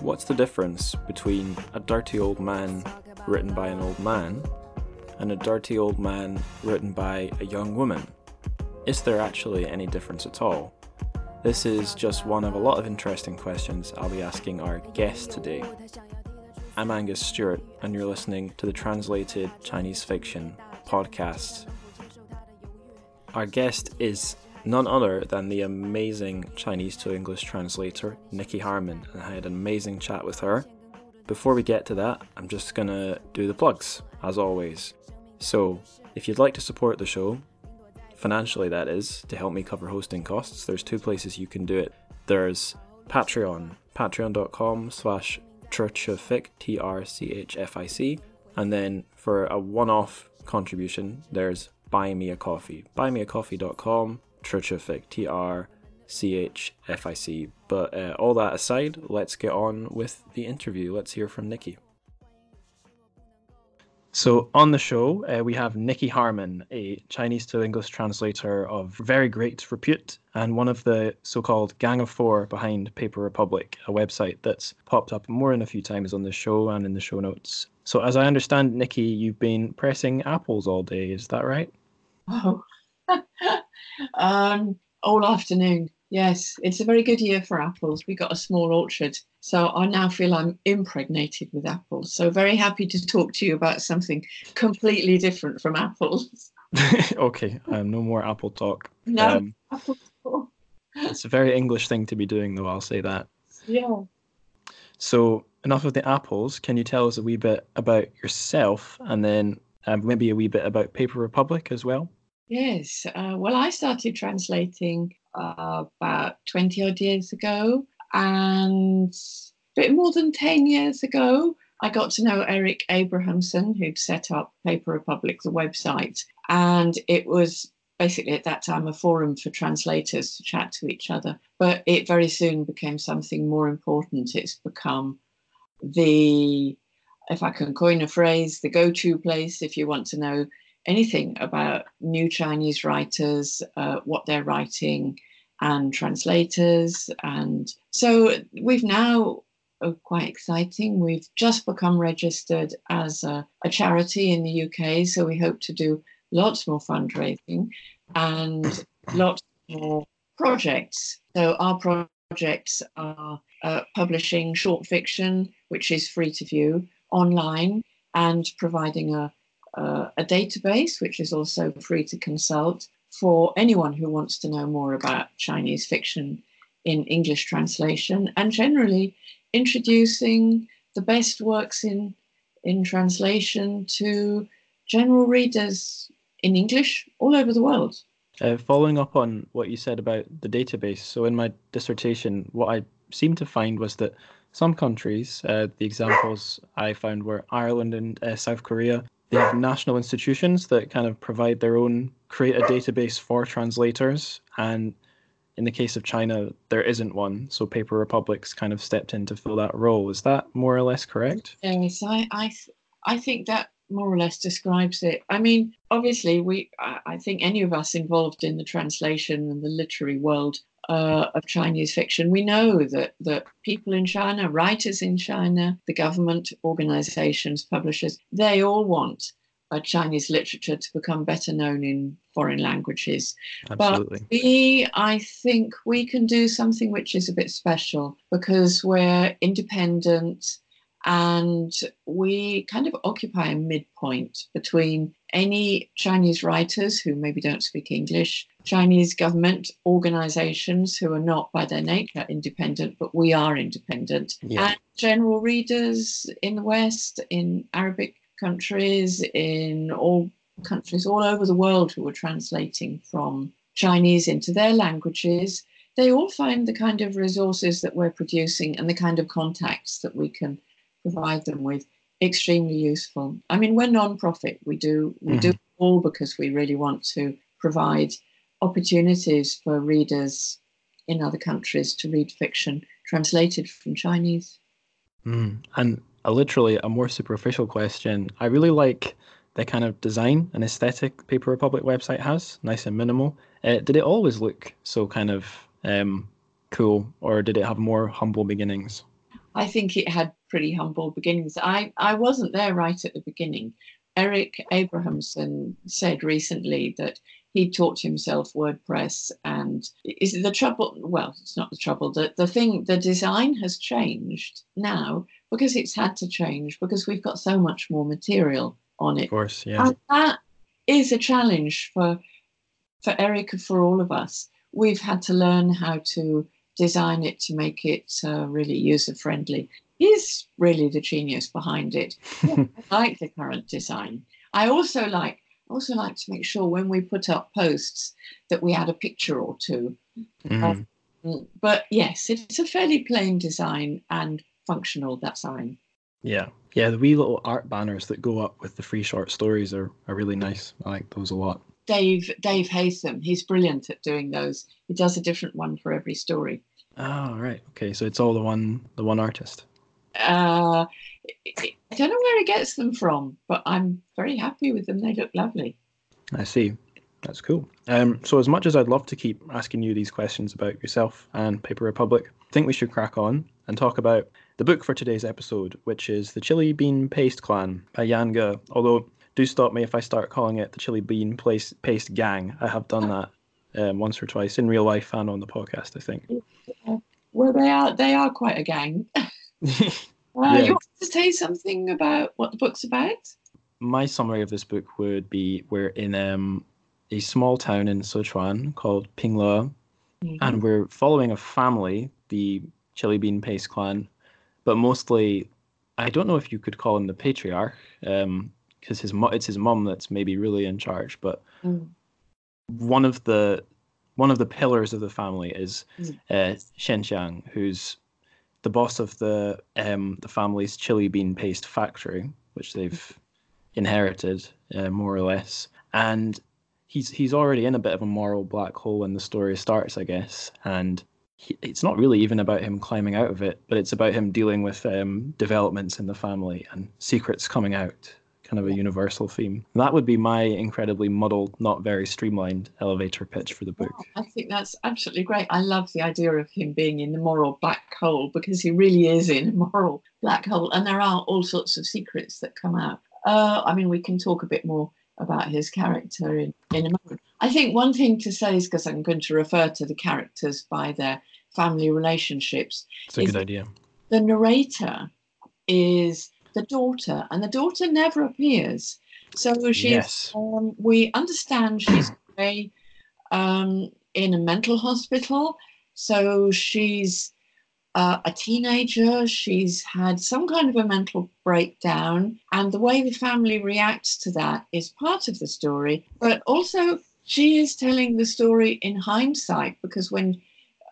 What's the difference between a dirty old man written by an old man and a dirty old man written by a young woman? Is there actually any difference at all? This is just one of a lot of interesting questions I'll be asking our guest today. I'm Angus Stewart, and you're listening to the Translated Chinese Fiction podcast. Our guest is none other than the amazing Chinese to English translator, Nicky Harman, and I had an amazing chat with her. Before we get to that, I'm just gonna do the plugs, as always. So, if you'd like to support the show, financially that is, to help me cover hosting costs, there's two places you can do it. There's Patreon, patreon.com slash trchfic, T-R-C-H-F-I-C, and then for a one-off contribution, there's Buy Me a Coffee, buymeacoffee.com Trchfic, T R C H F I C. But uh, all that aside, let's get on with the interview. Let's hear from Nicky. So, on the show, uh, we have Nicky Harman, a Chinese to English translator of very great repute and one of the so called Gang of Four behind Paper Republic, a website that's popped up more than a few times on the show and in the show notes. So, as I understand, Nicky, you've been pressing apples all day, is that right? Oh, um, all afternoon. Yes, it's a very good year for apples. We got a small orchard, so I now feel I'm impregnated with apples. So very happy to talk to you about something completely different from apples. okay, um, no more apple talk. No, um, apple talk. it's a very English thing to be doing, though. I'll say that. Yeah. So enough of the apples. Can you tell us a wee bit about yourself, and then um, maybe a wee bit about Paper Republic as well? Yes. Uh, well, I started translating uh, about 20 odd years ago. And a bit more than 10 years ago, I got to know Eric Abrahamsen, who'd set up Paper Republic, the website. And it was basically at that time a forum for translators to chat to each other. But it very soon became something more important. It's become the, if I can coin a phrase, the go to place if you want to know anything about new Chinese writers, uh, what they're writing, and translators. And so we've now, uh, quite exciting, we've just become registered as a, a charity in the UK. So we hope to do lots more fundraising and lots more projects. So our projects are uh, publishing short fiction, which is free to view online, and providing a uh, a database, which is also free to consult for anyone who wants to know more about Chinese fiction in English translation, and generally introducing the best works in, in translation to general readers in English all over the world. Uh, following up on what you said about the database, so in my dissertation, what I seemed to find was that some countries, uh, the examples I found were Ireland and uh, South Korea, they have national institutions that kind of provide their own create a database for translators and in the case of China there isn't one. So Paper Republic's kind of stepped in to fill that role. Is that more or less correct? Yes I I, I think that more or less describes it I mean obviously we I think any of us involved in the translation and the literary world uh, of Chinese fiction, we know that that people in China, writers in China, the government, organizations, publishers, they all want uh, Chinese literature to become better known in foreign languages. Absolutely. But we, I think, we can do something which is a bit special because we're independent and we kind of occupy a midpoint between any Chinese writers who maybe don't speak English, Chinese government organizations who are not by their nature independent, but we are independent, yeah. and general readers in the West, in Arabic countries, in all countries all over the world who are translating from Chinese into their languages. They all find the kind of resources that we're producing and the kind of contacts that we can provide them with extremely useful. I mean, we're non-profit. We do we mm-hmm. do all because we really want to provide opportunities for readers in other countries to read fiction translated from Chinese. Mm. And a, literally a more superficial question. I really like the kind of design and aesthetic Paper Republic website has, nice and minimal. Uh, did it always look so kind of um, cool, or did it have more humble beginnings? I think it had pretty humble beginnings. I, I wasn't there right at the beginning. Eric Abrahamsen said recently that he taught himself WordPress and is the trouble well it's not the trouble the, the thing the design has changed now because it's had to change because we've got so much more material on it. Of course, yeah. And that is a challenge for for Eric and for all of us. We've had to learn how to design it to make it uh, really user friendly. He's really the genius behind it. I like the current design. I also like also like to make sure when we put up posts that we add a picture or 2 Mhm. Um, but yes, it's a fairly plain design and functional design. Yeah. Yeah, the wee little art banners that go up with the free short stories are, are really nice. I like those a lot. Dave Dave Haysom, he's brilliant at doing those. He does a different one for every story. Oh, right. Okay, so it's all the one the one artist. Uh, I don't know where he gets them from, but I'm very happy with them. They look lovely. I see. That's cool. Um, so as much as I'd love to keep asking you these questions about yourself and Paper Republic, I think we should crack on and talk about the book for today's episode, which is The Chili Bean Paste Clan by Yan Ge. Although, do stop me if I start calling it the Chili Bean Place Paste Gang. I have done that um, once or twice in real life and on the podcast, I think. Well, they are they are quite a gang. Uh, Yeah. You want to say something about what the book's about? My summary of this book would be we're in um, a small town in Sichuan called Pingle, and we're following a family, the Chili Bean Paste clan, but mostly, I don't know if you could call him the patriarch, because his mo- it's his mum that's maybe really in charge, but Mm. One of the one of the pillars of the family is Mm. uh, Shen Xiang, who's the boss of the um, the family's chili bean paste factory, which they've inherited uh, more or less, and he's he's already in a bit of a moral black hole when the story starts, I guess, and. He, it's not really even about him climbing out of it, but it's about him dealing with um, developments in the family and secrets coming out, kind of a universal theme. That would be my incredibly muddled, not very streamlined elevator pitch for the book. I think that's absolutely great. I love the idea of him being in the moral black hole because he really is in a moral black hole, and there are all sorts of secrets that come out. Uh, I mean, we can talk a bit more about his character in, in a moment. I think one thing to say is because I'm going to refer to the characters by their family relationships. It's a good idea. The narrator is the daughter, and the daughter never appears. So she's Yes. um, we understand she's away um, in a mental hospital. So she's uh, a teenager. She's had some kind of a mental breakdown. And the way the family reacts to that is part of the story. But also, she is telling the story in hindsight because when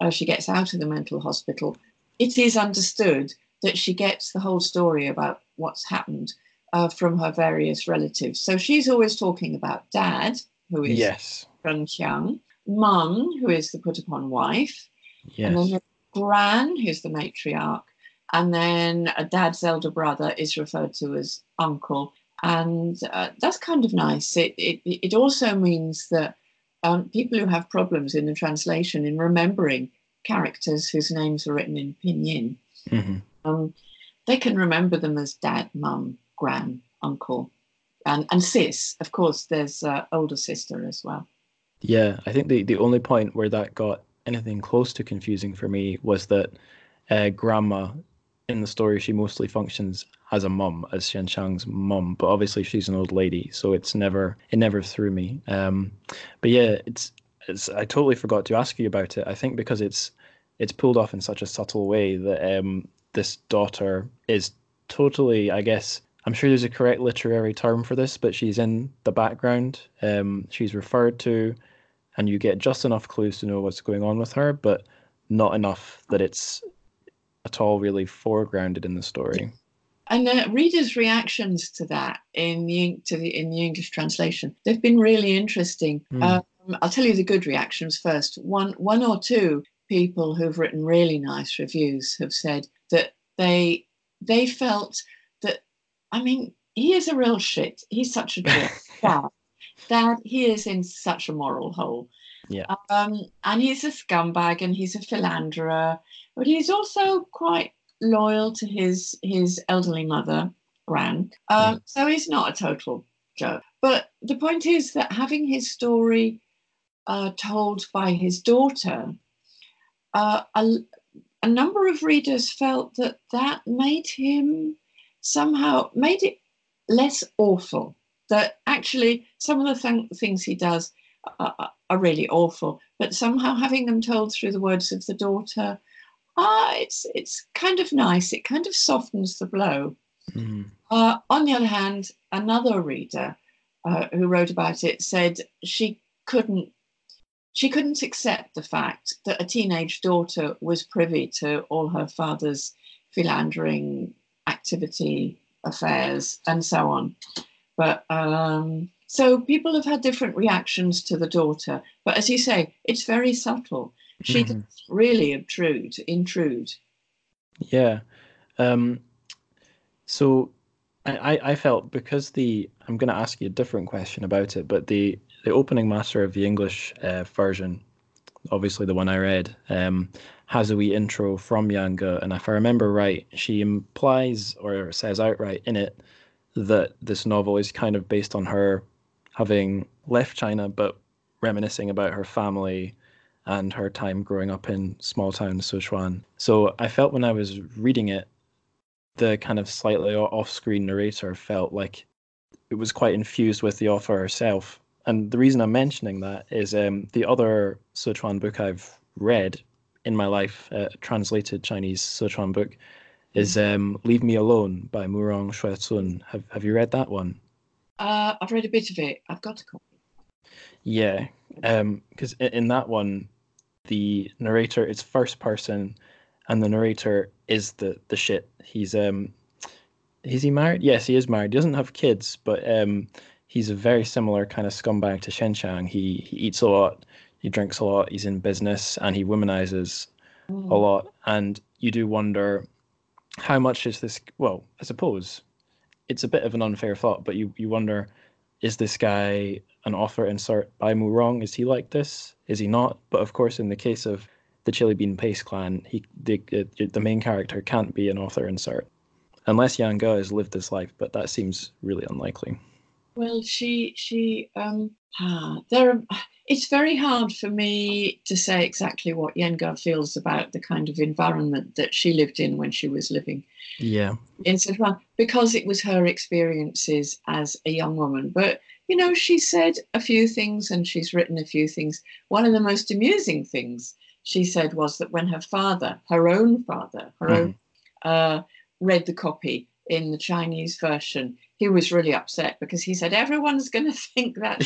uh, she gets out of the mental hospital, it is understood that she gets the whole story about what's happened uh, from her various relatives. So she's always talking about dad, who is Yes. Ren Qiang, mum, who is the put upon wife, and then Yes. gran, who's the matriarch, and then a dad's elder brother is referred to as uncle. And uh, that's kind of nice. It, it, it also means that um, people who have problems in the translation in remembering characters whose names are written in pinyin, Mhm. um, they can remember them as dad, mum, gran, uncle, and, and sis. Of course, there's uh, older sister as well. Yeah, I think the, the only point where that got anything close to confusing for me was that uh, grandma in the story she mostly functions as a mum, as Shen mum, but obviously she's an old lady, so it's never it never threw me. Um, but yeah, it's it's I totally forgot to ask you about it. I think because it's it's pulled off in such a subtle way that um, this daughter is totally, I guess, I'm sure there's a correct literary term for this, but she's in the background. Um, she's referred to, and you get just enough clues to know what's going on with her, but not enough that it's at all really foregrounded in the story. And the readers' reactions to that in the to the in the English translation, they've been really interesting. Hmm. Um, I'll tell you the good reactions first. One one or two people who've written really nice reviews have said that they they felt that I mean he is a real shit. He's such a jerk. dad. Dad, he is in such a moral hole. Yeah. Um, and he's a scumbag and he's a philanderer, but he's also quite loyal to his his elderly mother, Gran. Um, Mm. So he's not a total jerk. But the point is that having his story uh, told by his daughter, uh, a, number of readers felt that that made him somehow made it less awful. That actually some of the th- things he does are, are- really awful, but somehow having them told through the words of the daughter, ah, it's it's kind of nice. It kind of softens the blow. Mhm. Uh, on the other hand, another reader uh, who wrote about it said she couldn't she couldn't accept the fact that a teenage daughter was privy to all her father's philandering activity affairs and so on. But um, so people have had different reactions to the daughter. But as you say, it's very subtle. She Mhm. doesn't really obtrude, intrude. Yeah. Um, so I I felt because the I'm going to ask you a different question about it, but the the opening master of the English uh, version, obviously the one I read, um, has a wee intro from Yan Ge, and if I remember right, she implies or says outright in it that this novel is kind of based on her having left China, but reminiscing about her family and her time growing up in small town Sichuan. So I felt when I was reading it, the kind of slightly off-screen narrator felt like it was quite infused with the author herself. And the reason I'm mentioning that is um, the other Sichuan book I've read in my life, a translated Chinese Sichuan book, is um, "Leave Me Alone" by Murong Xuecun. Have Have you read that one? Uh, I've read a bit of it. I've got a copy. Yeah, because in, in that one, the narrator is first person, and the narrator is the the shit. He's um, is he married? Yes, he is married. He doesn't have kids, but um, he's a very similar kind of scumbag to Shen Chang. He he eats a lot, he drinks a lot, he's in business, and he womanizes a mm. lot. And you do wonder how much is this? Well, I suppose it's a bit of an unfair thought, but you you wonder is this guy an author insert by Mu Murong? Is he like this? Is he not? But of course, in the case of the Chili Bean Paste clan, he the the main character can't be an author insert unless Yang Ge has lived this life. But that seems really unlikely. Well, she she um ah, there are, it's very hard for me to say exactly what Yan Ge feels about the kind of environment that she lived in when she was living Yeah. in Sichuan because it was her experiences as a young woman. But you know, she said a few things and she's written a few things. One of the most amusing things she said was that when her father, her own father, her own, uh, read the copy in the Chinese version, he was really upset because he said everyone's going to think that.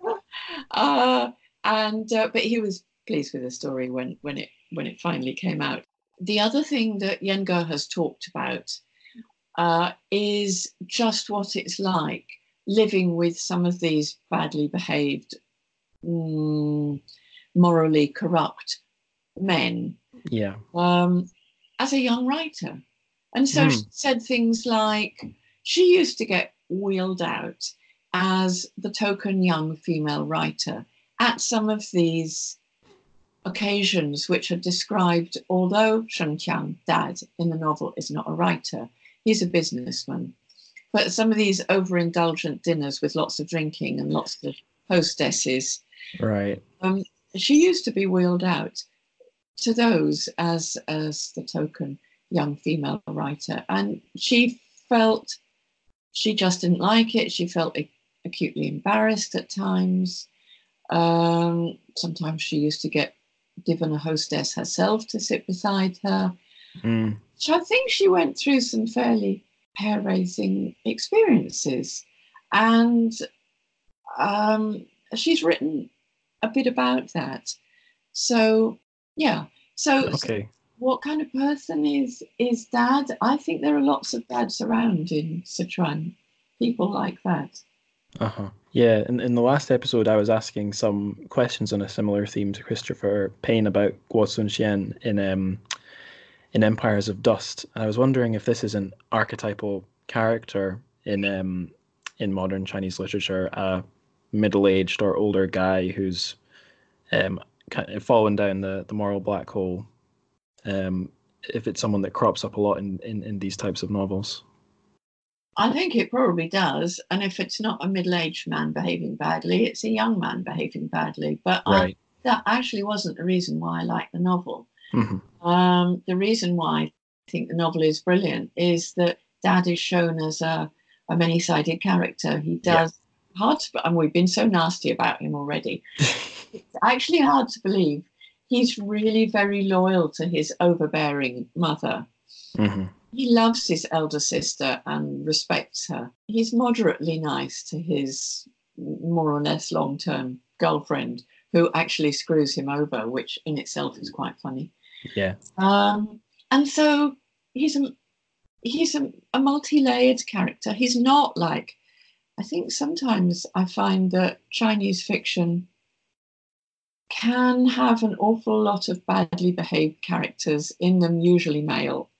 uh, and uh, but he was pleased with the story when when it when it finally came out. The other thing that Yan Ge has talked about uh, is just what it's like living with some of these badly behaved, mm, morally corrupt men yeah. um, as a young writer. And so Hmm. she said things like she used to get wheeled out as the token young female writer at some of these occasions which are described, although Shen Qiang, dad in the novel, is not a writer, he's a businessman. But some of these overindulgent dinners with lots of drinking and lots of hostesses Right. um, she used to be wheeled out to those as as the token young female writer, and she felt she just didn't like it. She felt ac- acutely embarrassed at times. Um, sometimes she used to get given a hostess herself to sit beside her. Mm. So I think she went through some fairly hair raising experiences. And um, she's written a bit about that. So, yeah. So, Okay. What kind of person is is dad? I think there are lots of dads around in Sichuan, people like that. Uh huh. Yeah. In in the last episode, I was asking some questions on a similar theme to Christopher Payne about Guo Cunxian in um in Empires of Dust. And I was wondering if this is an archetypal character in um in modern Chinese literature, a middle-aged or older guy who's um kind of fallen down the the moral black hole. Um, if it's someone that crops up a lot in, in, in these types of novels. I think it probably does. And if it's not a middle aged man behaving badly, it's a young man behaving badly. But Right. I, that actually wasn't the reason why I liked the novel. Mhm. Um, the reason why I think the novel is brilliant is that Dad is shown as a, a many sided character. He Yeah. does hard to, and we've been so nasty about him already. it's actually hard to believe he's really very loyal to his overbearing mother. Mhm. He loves his elder sister and respects her. He's moderately nice to his more or less long term girlfriend, who actually screws him over, which in itself is quite funny. Yeah. Um, and so he's a he's a, a multi-layered character. He's not like I think sometimes I find that Chinese fiction can have an awful lot of badly behaved characters in them, usually male,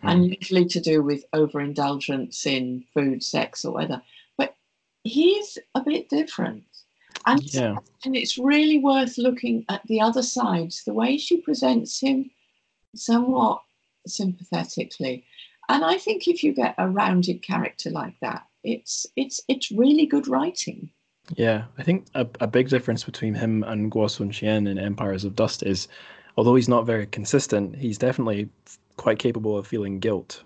hmm. and usually to do with overindulgence in food, sex, or whatever. But he's a bit different. And, Yeah. and it's really worth looking at the other sides, the way she presents him somewhat sympathetically. And I think if you get a rounded character like that, it's it's it's really good writing. Yeah, I think a, a big difference between him and Guo Cunxian in Empires of Dust is, although he's not very consistent, he's definitely quite capable of feeling guilt.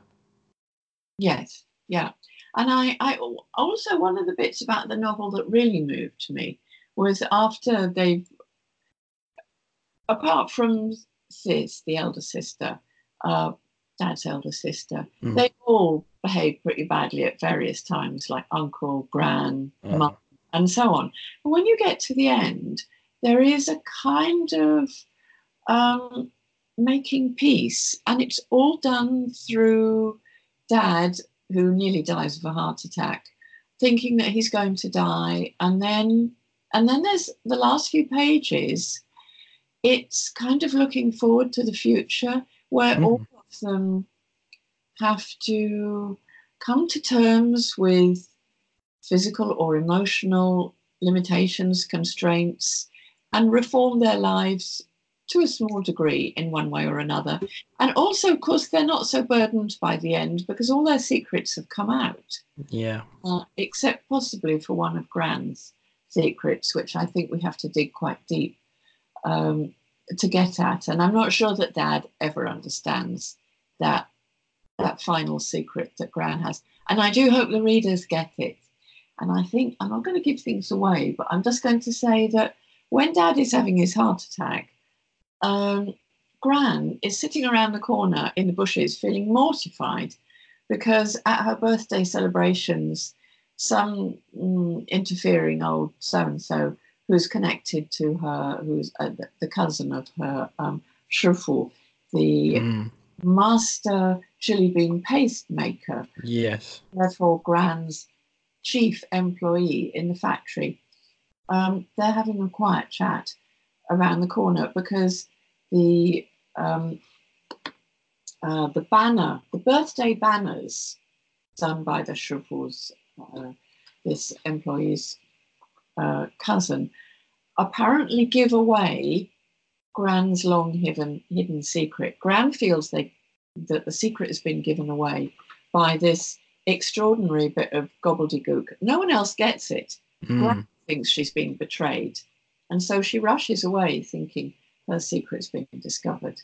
Yes, yeah. And I, I also one of the bits about the novel that really moved me was after they've, apart from Sis, the elder sister, uh, Dad's elder sister, Mm. they all behaved pretty badly at various times, like uncle, gran, mum, and so on. But when you get to the end, there is a kind of um, making peace, and it's all done through Dad, who nearly dies of a heart attack, thinking that he's going to die, and then and then there's the last few pages. It's kind of looking forward to the future, where all of them have to come to terms with physical or emotional limitations, constraints, and reform their lives to a small degree in one way or another. And also, of course, they're not so burdened by the end because all their secrets have come out, Yeah. uh, except possibly for one of Gran's secrets, which I think we have to dig quite deep um, to get at. And I'm not sure that Dad ever understands that that final secret that Gran has. And I do hope the readers get it. And I think I'm not going to give things away, but I'm just going to say that when Dad is having his heart attack, um, Gran is sitting around the corner in the bushes feeling mortified because at her birthday celebrations, some mm, interfering old so and so who's connected to her, who's uh, the- cousin of her um, Shifu, the Mm. master chili bean paste maker, Yes. therefore Gran's chief employee in the factory. Um, they're having a quiet chat around the corner because the um, uh, the banner, the birthday banners done by the Shifu's, uh, this employee's uh, cousin, apparently give away Gran's long hidden hidden secret. Gran feels they that the secret has been given away by this extraordinary bit of gobbledygook. No one else gets it. Mm. Gran thinks she's been betrayed, and so she rushes away, thinking her secret's been discovered.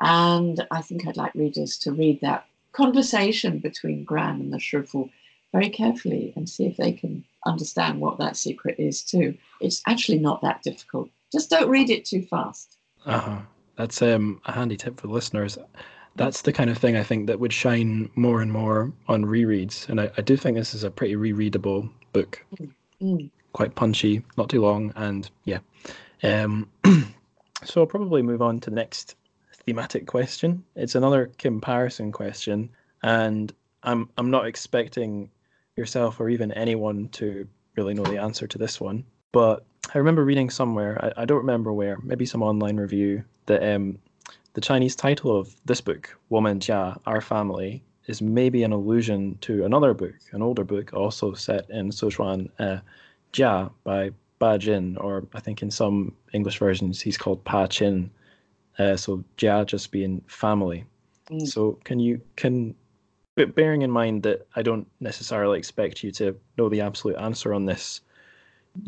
And I think I'd like readers to read that conversation between Gran and the Shrivel very carefully and see if they can understand what that secret is too. It's actually not that difficult. Just don't read it too fast. Uh-huh. That's um, a handy tip for listeners. That's the kind of thing I think that would shine more and more on rereads. And I, I do think this is a pretty rereadable book. Mm. Quite punchy, not too long, and yeah. Um, so I'll probably move on to the next thematic question. It's another comparison question, and I'm I'm not expecting yourself or even anyone to really know the answer to this one. But I remember reading somewhere, I, I don't remember where, maybe some online review, that um, the Chinese title of this book, Women Jia, Our Family, is maybe an allusion to another book, an older book, also set in Sichuan, uh, Jia by Ba Jin, or I think in some English versions he's called Pa Chin. Uh, so Jia just being family. Mm. So can you can but bearing in mind that I don't necessarily expect you to know the absolute answer on this,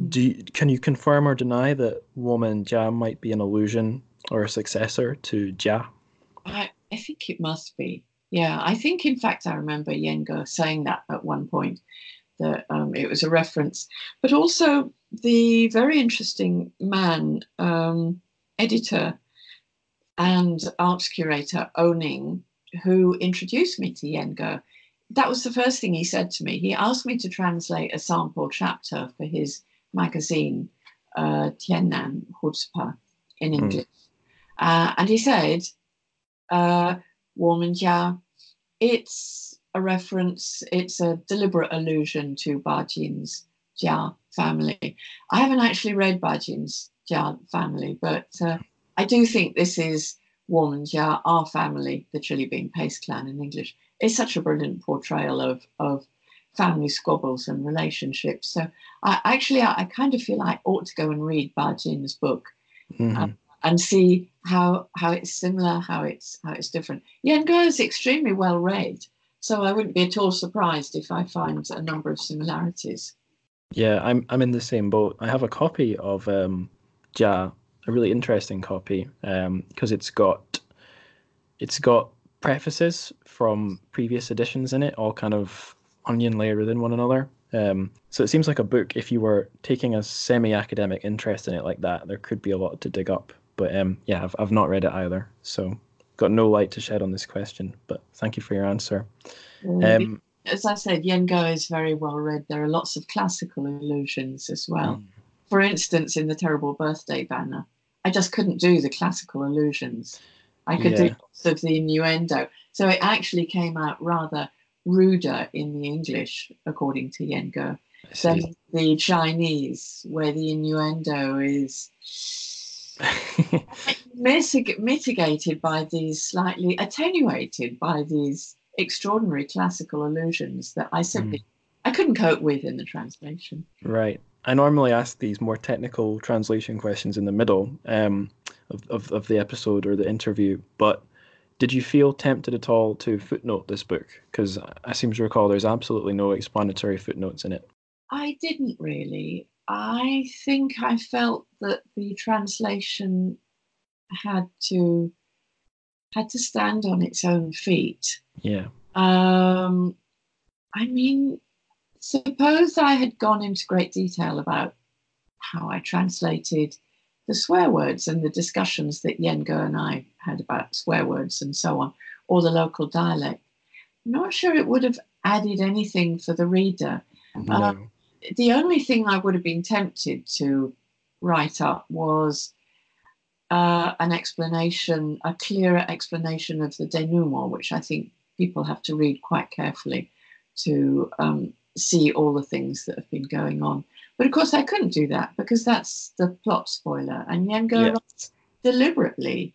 do you, can you confirm or deny that women Jia might be an allusion or a successor to Jia? I, I think it must be. Yeah, I think in fact I remember Yan Ge saying that at one point that um, it was a reference, but also the very interesting man, um, editor, and arts curator Ou Ning, who introduced me to Yan Ge. That was the first thing he said to me. He asked me to translate a sample chapter for his magazine, uh, Tiannan in Hmm. English. Uh, and he said, uh, Womenjia, it's a reference, it's a deliberate allusion to Bajin's Jia family. I haven't actually read Bajin's Jia family, but uh, I do think this is Womenjia, our family, the Chili Bean Paste Clan in English. It's such a brilliant portrayal of, of family squabbles and relationships. So I actually, I, I kind of feel I ought to go and read Bajin's book Mhm. And see how how it's similar, how it's how it's different. Yan Ge is extremely well read, so I wouldn't be at all surprised if I find a number of similarities. Yeah, I'm I'm in the same boat. I have a copy of um, Jia, a really interesting copy, because it's got it's got prefaces from previous editions in it, all kind of onion layer within one another. Um, so it seems like a book. If you were taking a semi-academic interest in it like that, there could be a lot to dig up. But um, yeah, I've I've not read it either, so got no light to shed on this question. But thank you for your answer. Um, As I said, Yan Ge is very well read. There are lots of classical allusions as well. Mm. For instance, in the Terrible Birthday banner, I just couldn't do the classical allusions. I could do lots of the innuendo. So it actually came out rather ruder in the English, according to Yan Ge. I than the Chinese, where the innuendo is mitig- mitigated by these slightly attenuated by these extraordinary classical allusions that I simply I couldn't cope with in the translation. Right. I normally ask these more technical translation questions in the middle um, of, of, of the episode or the interview, but did you feel tempted at all to footnote this book? Because I seem to recall there's absolutely no explanatory footnotes in it. I didn't really. I think I felt that the translation had to had to stand on its own feet. Yeah. Um, I mean, suppose I had gone into great detail about how I translated the swear words and the discussions that Yan Ge and I had about swear words and so on, or the local dialect. I'm not sure it would have added anything for the reader. No. The only thing I would have been tempted to write up was uh, an explanation, a clearer explanation of the denouement, which I think people have to read quite carefully to um, see all the things that have been going on. But of course, I couldn't do that because that's the plot spoiler. And Yan Ge Yeah. writes deliberately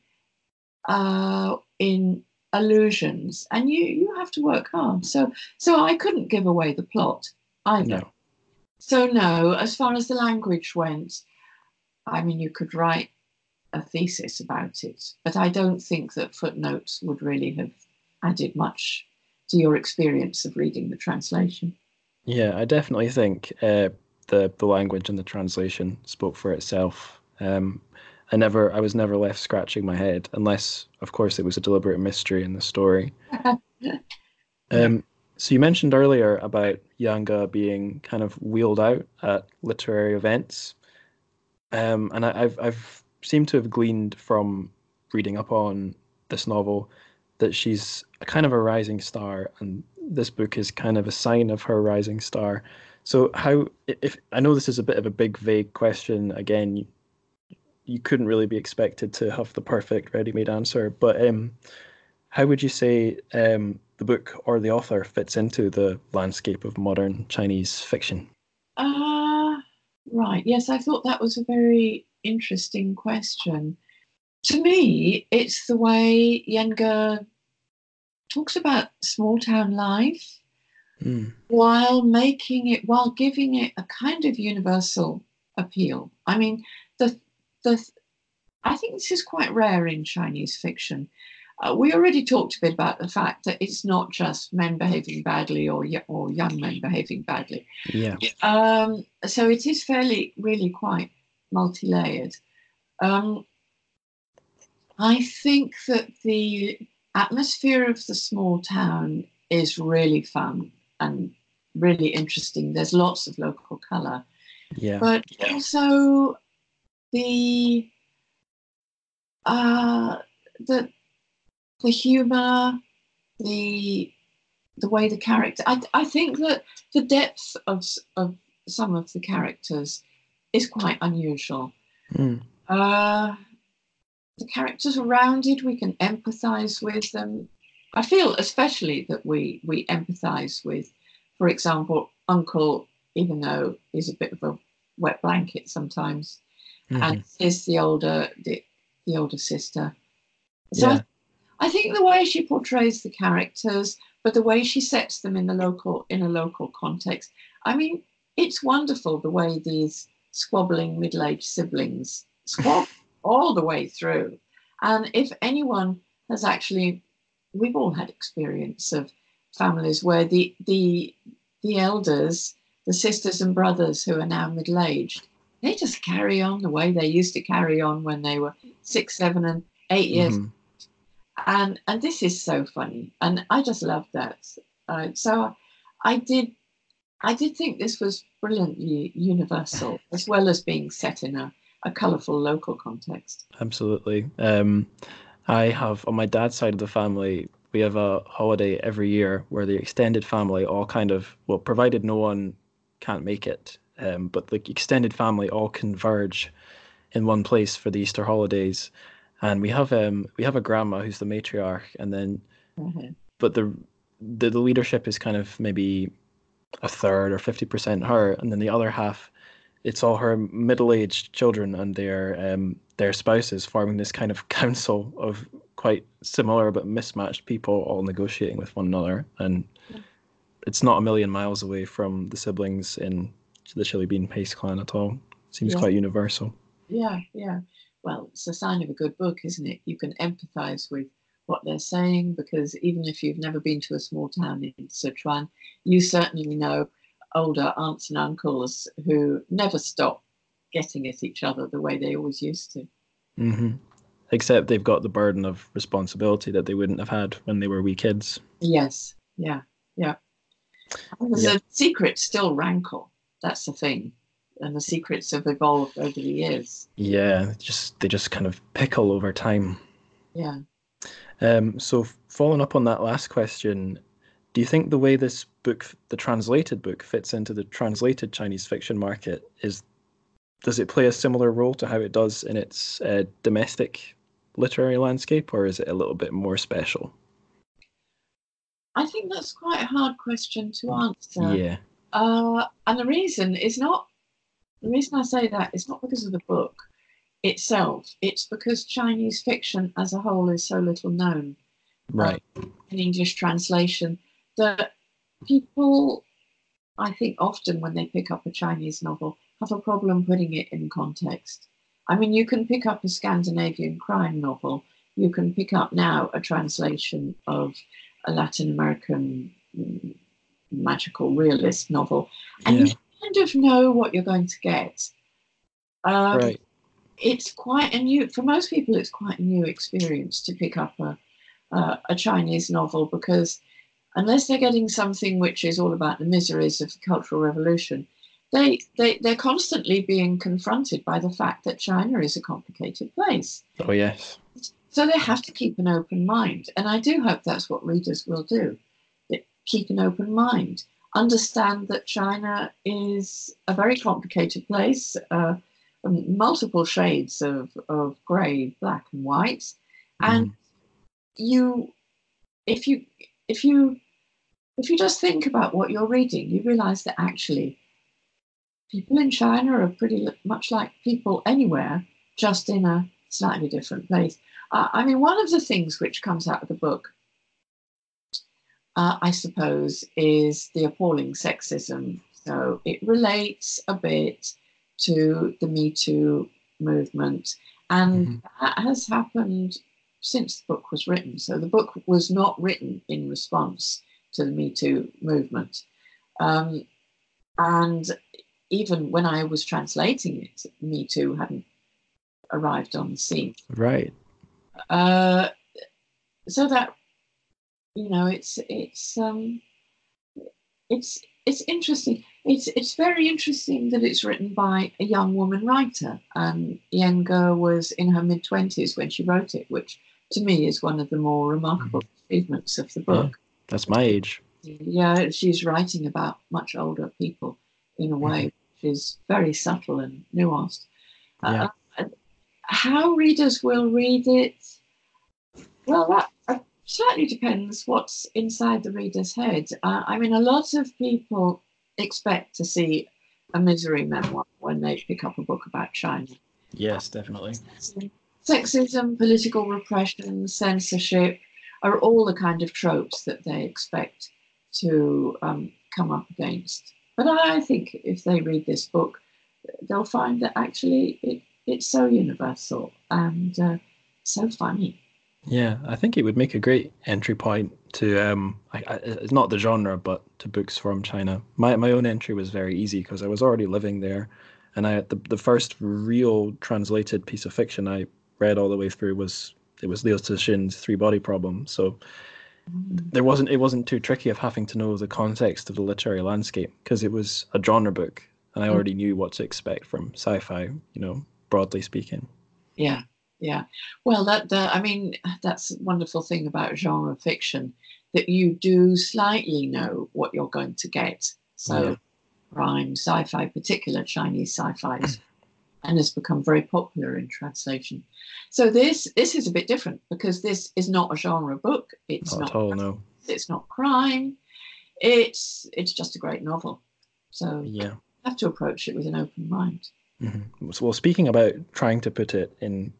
uh, in allusions, and you you have to work hard. So so I couldn't give away the plot either. no. So no, as far as the language went, I mean, you could write a thesis about it, but I don't think that footnotes would really have added much to your experience of reading the translation. Yeah, I definitely think uh, the the language and the translation spoke for itself. Um, I never, I was never left scratching my head, unless, of course, it was a deliberate mystery in the story. Um, so you mentioned earlier about Yan Ge being kind of wheeled out at literary events, um, and I, I've I've seemed to have gleaned from reading up on this novel that she's a kind of a rising star, and this book is kind of a sign of her rising star. So how if I know this is a bit of a big vague question again, you, you couldn't really be expected to have the perfect ready-made answer, but um, how would you say um, the book or the author fits into the landscape of modern Chinese fiction? Ah, right. Yes, I thought that was a very interesting question. To me, it's the way Yan Ge talks about small town life Mm, while making it, while giving it a kind of universal appeal. I mean, the the I think this is quite rare in Chinese fiction. Uh, we already talked a bit about the fact that it's not just men behaving badly or or young men behaving badly. Yeah. Um, so it is fairly, really quite multi-layered. Um, I think that the atmosphere of the small town is really fun and really interesting. There's lots of local colour. Yeah. But yeah. also the uh, the the humour, the the way the character. I, I think that the depth of of some of the characters is quite unusual. Mm. Uh, the characters are rounded. We can empathise with them. I feel especially that we we empathise with, for example, Uncle, even though he's a bit of a wet blanket sometimes, mm-hmm. and is the older the, the older sister. So yeah. I, think the way she portrays the characters, but the way she sets them in the local in a local context. I mean, it's wonderful the way these squabbling middle-aged siblings squabble all the way through. And if anyone has actually, we've all had experience of families where the the the elders, the sisters and brothers who are now middle-aged, they just carry on the way they used to carry on when they were six, seven, and eight years. Mm-hmm. And and this is so funny, and I just love that. Uh, so I did, I did think this was brilliantly universal, as well as being set in a, a colourful local context. Absolutely. Um, I have on my dad's side of the family, we have a holiday every year where the extended family all kind of well, provided no one can't make it, um, but the extended family all converge in one place for the Easter holidays, and we have um we have a grandma who's the matriarch, and then mm-hmm. but the, the the leadership is kind of maybe a third or fifty percent her, and then the other half, it's all her middle-aged children and their um their spouses forming this kind of council of quite similar but mismatched people all negotiating with one another and. Yeah. It's not a million miles away from the siblings in the chili bean paste clan at all. Seems yeah. quite universal. Yeah, yeah. Well, it's a sign of a good book, isn't it? You can empathise with what they're saying because even if you've never been to a small town in Sichuan, you certainly know older aunts and uncles who never stop getting at each other the way they always used to. Mm-hmm. Except they've got the burden of responsibility that they wouldn't have had when they were wee kids. Yes, yeah, yeah. And yeah. the secrets still rankle that's the thing and the secrets have evolved over the years. Yeah just they just kind of pickle over time. Yeah. Um so following up on that last question do you think the way this book the translated book fits into the translated chinese fiction market is does it play a similar role to how it does in its uh, domestic literary landscape or is it a little bit more special? I think that's quite a hard question to answer. Yeah. Uh, and the reason is not the reason I say that is not because of the book itself. It's because Chinese fiction as a whole is so little known, right? Uh, in English translation, that people, I think, often when they pick up a Chinese novel, have a problem putting it in context. I mean, you can pick up a Scandinavian crime novel. You can pick up now a translation of a Latin American mm, magical realist novel, and yeah. you kind of know what you're going to get. Um, right. It's quite a new, for most people, it's quite a new experience to pick up a, uh, a Chinese novel because unless they're getting something which is all about the miseries of the Cultural Revolution, they, they, they're constantly being confronted by the fact that China is a complicated place. Oh, yes. So they have to keep an open mind. And I do hope that's what readers will do keep an open mind. Understand that China is a very complicated place, uh, multiple shades of, of grey, black, and white. And mm. you, if you, if you, if you just think about what you're reading, you realize that actually people in China are pretty much like people anywhere, just in a slightly different place. Uh, I mean, one of the things which comes out of the book uh, I suppose, is the appalling sexism. So it relates a bit to the Me Too movement. And mm-hmm. that has happened since the book was written. So the book was not written in response to the Me Too movement. Um, and even when I was translating it, Me Too hadn't arrived on the scene. Right. Uh, so that you know, it's it's um, it's it's interesting. It's it's very interesting that it's written by a young woman writer. Um, Yan Ge was in her mid twenties when she wrote it, which to me is one of the more remarkable mm-hmm. achievements of the book. Yeah, that's my age. Yeah, she's writing about much older people in a way mm-hmm. which is very subtle and nuanced. Yeah. Uh, how readers will read it, well, that uh, slightly depends what's inside the reader's head. Uh, I mean, a lot of people expect to see a misery memoir when they pick up a book about China. Yes, definitely. Sexism, political repression, censorship are all the kind of tropes that they expect to um, come up against. But I think if they read this book, they'll find that actually it, it's so universal and uh, so funny. Yeah, I think it would make a great entry point to um, I, I, it's not the genre, but to books from China. My my own entry was very easy because I was already living there, and I the the first real translated piece of fiction I read all the way through was it was Liu Cixin's Three Body Problem. So there wasn't it wasn't too tricky of having to know the context of the literary landscape because it was a genre book, and I mm. already knew what to expect from sci-fi. You know, broadly speaking. Yeah, yeah. Well, that, that I mean, that's a wonderful thing about genre fiction that you do slightly know what you're going to get. So, yeah. crime, sci-fi, particular Chinese sci-fi, and has become very popular in translation. So this this is a bit different because this is not a genre book. It's not, not at all. No. It's not crime. It's it's just a great novel. So yeah, have to approach it with an open mind. Mm-hmm. Well, speaking about trying to put it in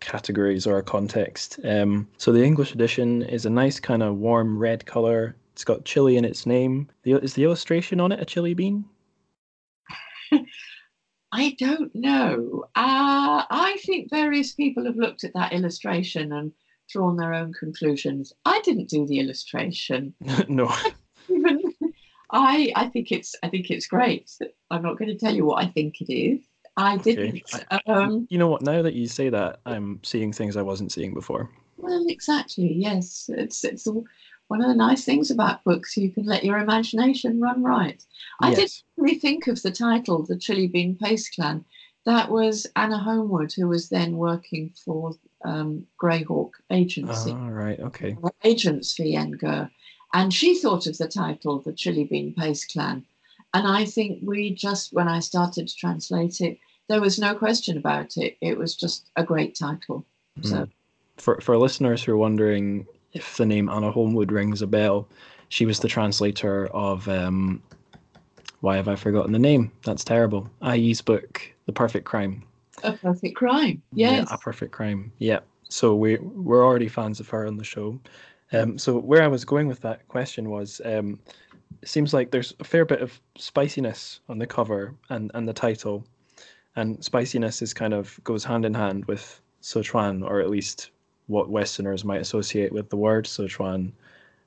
categories or a context. Um, so the English edition is a nice kind of warm red color. It's got chili in its name. The, is the illustration on it a chili bean? I don't know. Uh, I think various people have looked at that illustration and drawn their own conclusions. I didn't do the illustration. no. Even I, I think it's, I think it's great. I'm not going to tell you what I think it is. I didn't. Okay. Um, you know what? Now that you say that, I'm seeing things I wasn't seeing before. Well, exactly. Yes, it's it's one of the nice things about books. You can let your imagination run right. I yes. didn't really think of the title, "The Chili Bean Paste Clan." That was Anna Holmwood, who was then working for um, Grayhawk Agency. Oh, right. Okay. Agents for Yan Ge. And she thought of the title, The Chili Bean Paste Clan. And I think we just, when I started to translate it, there was no question about it. It was just a great title. Mm. So, for for listeners who are wondering if the name Anna Holmwood rings a bell, she was the translator of um, why have I forgotten the name? That's terrible. A Yi's book, The Perfect Crime. A Perfect Crime. Yes. Yeah, A Perfect Crime. Yeah. So we we're already fans of her on the show. Um, so where I was going with that question was, um, it seems like there's a fair bit of spiciness on the cover and and the title, and spiciness is kind of goes hand in hand with Sichuan, or at least what Westerners might associate with the word Sichuan.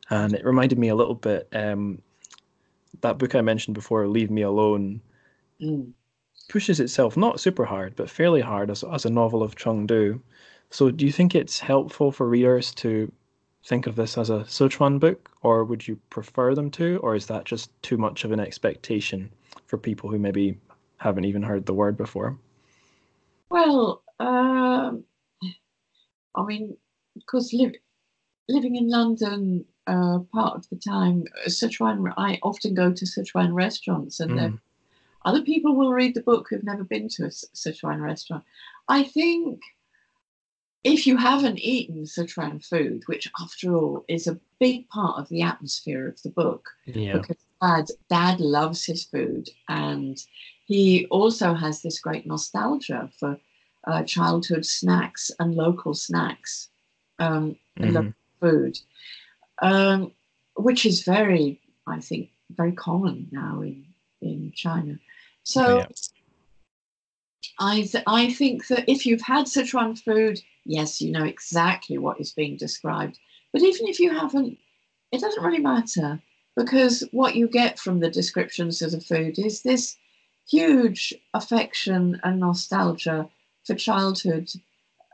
And it reminded me a little bit um, that book I mentioned before, Leave Me Alone, mm. pushes itself not super hard, but fairly hard as, as a novel of Chengdu. So, do you think it's helpful for readers to think of this as a Sichuan book, or would you prefer them to, or is that just too much of an expectation for people who maybe haven't even heard the word before? Well, um, I mean, because li- living in London uh, part of the time, Sichuan, I often go to Sichuan restaurants, and mm. other people will read the book who've never been to a Sichuan restaurant. I think if you haven't eaten Sichuan food, which after all is a big part of the atmosphere of the book, yeah. because dad, dad loves his food and he also has this great nostalgia for uh, childhood snacks and local snacks um, mm-hmm. and local food, um, which is very, I think, very common now in, in China. So yeah. I, th- I think that if you've had Sichuan food, yes, you know exactly what is being described. But even if you haven't, it doesn't really matter because what you get from the descriptions of the food is this huge affection and nostalgia for childhood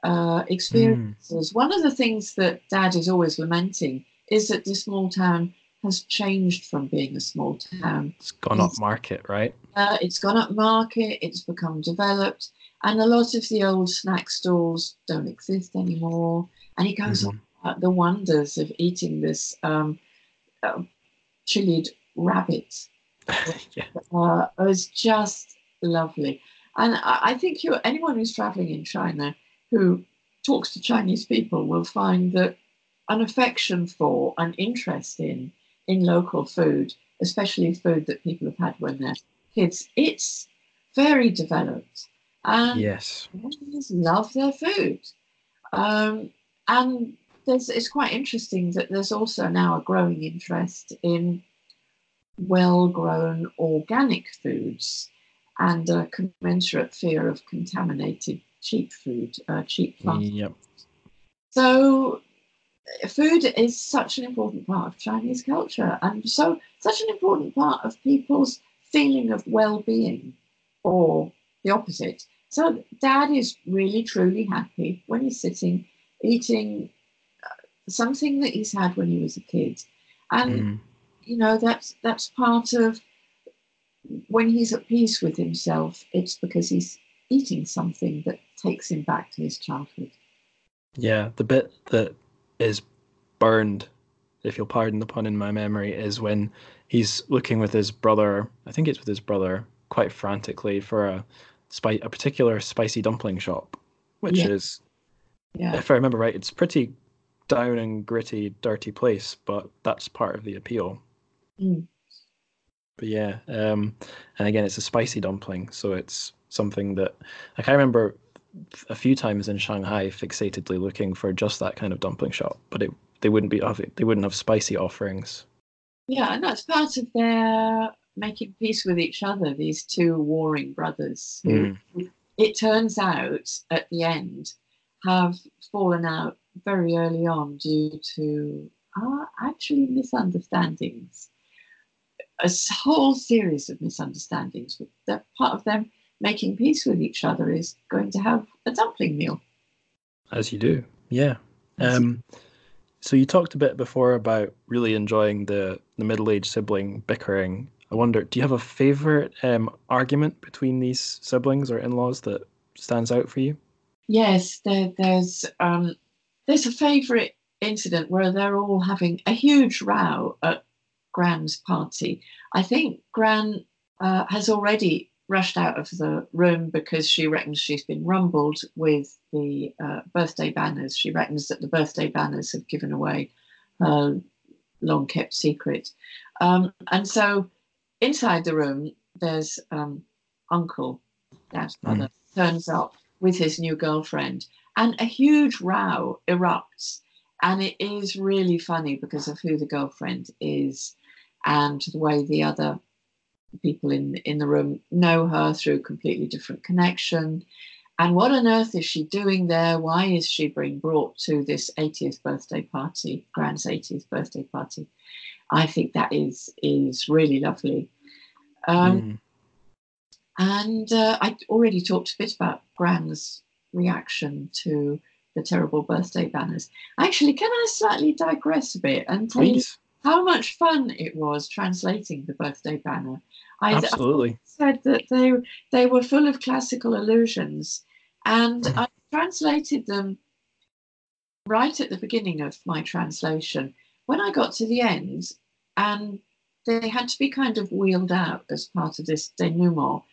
uh, experiences. Mm. One of the things that Dad is always lamenting is that the small town has changed from being a small town. It's gone it's, up market, right? Uh, it's gone up market, it's become developed, and a lot of the old snack stalls don't exist anymore. And he goes mm-hmm. on about the wonders of eating this um, uh, chilled rabbit. yeah. Uh, it was just lovely. And I, I think you, anyone who's traveling in China who talks to Chinese people will find that an affection for, an interest in, in local food, especially food that people have had when they're kids, it's very developed. And yes, love their food. Um, and there's, it's quite interesting that there's also now a growing interest in well grown organic foods and a commensurate fear of contaminated cheap food, uh, cheap fast. Yep. So food is such an important part of Chinese culture, and so such an important part of people's feeling of well-being, or the opposite. So Dad is really truly happy when he's sitting eating uh, something that he's had when he was a kid, and mm. you know that's that's part of when he's at peace with himself. It's because he's eating something that takes him back to his childhood. Yeah, the bit that is burned, if you'll pardon the pun in my memory, is when he's looking with his brother. I think it's with his brother, quite frantically for a spi- a particular spicy dumpling shop, which yeah. is, yeah. if I remember right, it's pretty down and gritty, dirty place, but that's part of the appeal. Mm. But yeah, um, and again, it's a spicy dumpling, so it's something that like I remember a few times in Shanghai fixatedly looking for just that kind of dumpling shop, but it they wouldn't be they wouldn't have spicy offerings. Yeah, and that's part of their making peace with each other. These two warring brothers, who mm. it turns out at the end have fallen out very early on due to uh, actually misunderstandings. A whole series of misunderstandings. That part of them making peace with each other is going to have a dumpling meal. As you do, yeah. Um, so you talked a bit before about really enjoying the the middle aged sibling bickering. I wonder, do you have a favorite um, argument between these siblings or in laws that stands out for you? Yes, there, there's um, there's a favorite incident where they're all having a huge row at Gran's party. I think Gran uh, has already rushed out of the room because she reckons she's been rumbled with the uh, birthday banners. She reckons that the birthday banners have given away her long kept secret. Um, and so inside the room, there's um, Uncle, Dad's brother, mm. turns up with his new girlfriend, and a huge row erupts. And it is really funny because of who the girlfriend is and the way the other people in in the room know her through a completely different connection. And what on earth is she doing there? Why is she being brought to this 80th birthday party, Gran's 80th birthday party? I think that is is really lovely. Um, mm. And uh, I already talked a bit about Gran's reaction to the terrible birthday banners. Actually, can I slightly digress a bit and tell Please. you how much fun it was translating the birthday banner? I, Absolutely. said that they they were full of classical allusions, and mm. I translated them right at the beginning of my translation. When I got to the end, and they had to be kind of wheeled out as part of this denouement,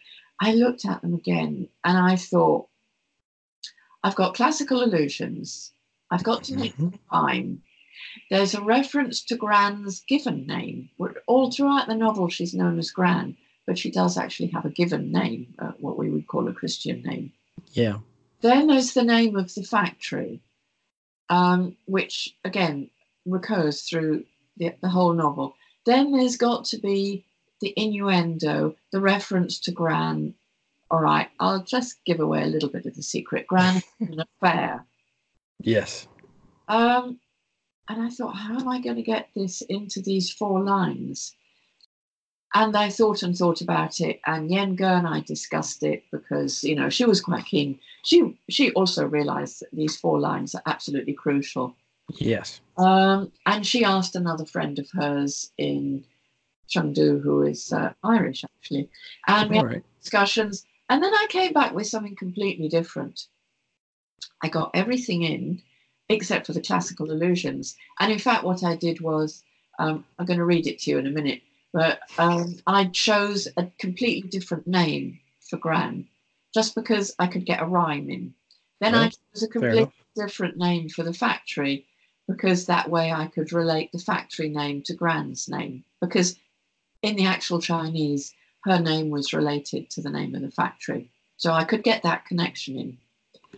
I looked at them again and I thought, I've got classical allusions. I've got to make mm-hmm. them rhyme. There's a reference to Gran's given name. All throughout the novel, she's known as Gran, but she does actually have a given name, uh, what we would call a Christian name. Yeah. Then there's the name of the factory, um, which again recurs through the, the whole novel. Then there's got to be the innuendo, the reference to Gran. All right, I'll just give away a little bit of the secret. Gran an affair Yes. Um, and I thought, how am I going to get this into these four lines? And I thought and thought about it, and Yan Ge and I discussed it because you know she was quite keen. She she also realised that these four lines are absolutely crucial. Yes. Um, and she asked another friend of hers in Chengdu, who is uh, Irish actually, and we All had right. discussions. And then I came back with something completely different. I got everything in except for the classical illusions. And in fact, what I did was um, I'm going to read it to you in a minute, but um, I chose a completely different name for Gran just because I could get a rhyme in. Then I chose a completely different name for the factory because that way I could relate the factory name to Gran's name. Because in the actual Chinese, her name was related to the name of the factory. So I could get that connection in.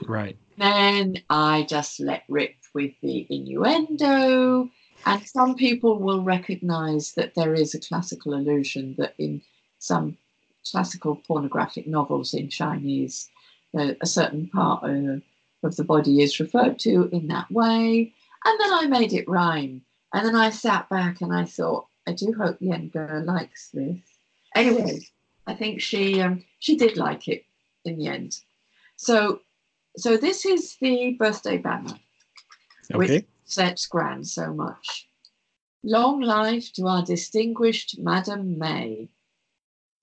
Right. Then I just let rip with the innuendo. And some people will recognize that there is a classical allusion that in some classical pornographic novels in Chinese, uh, a certain part uh, of the body is referred to in that way. And then I made it rhyme. And then I sat back and I thought, I do hope Yan Ge likes this. Anyway, I think she um, she did like it in the end. So so this is the birthday banner Which- Okay. sets Gran so much. Long life to our distinguished Madam May.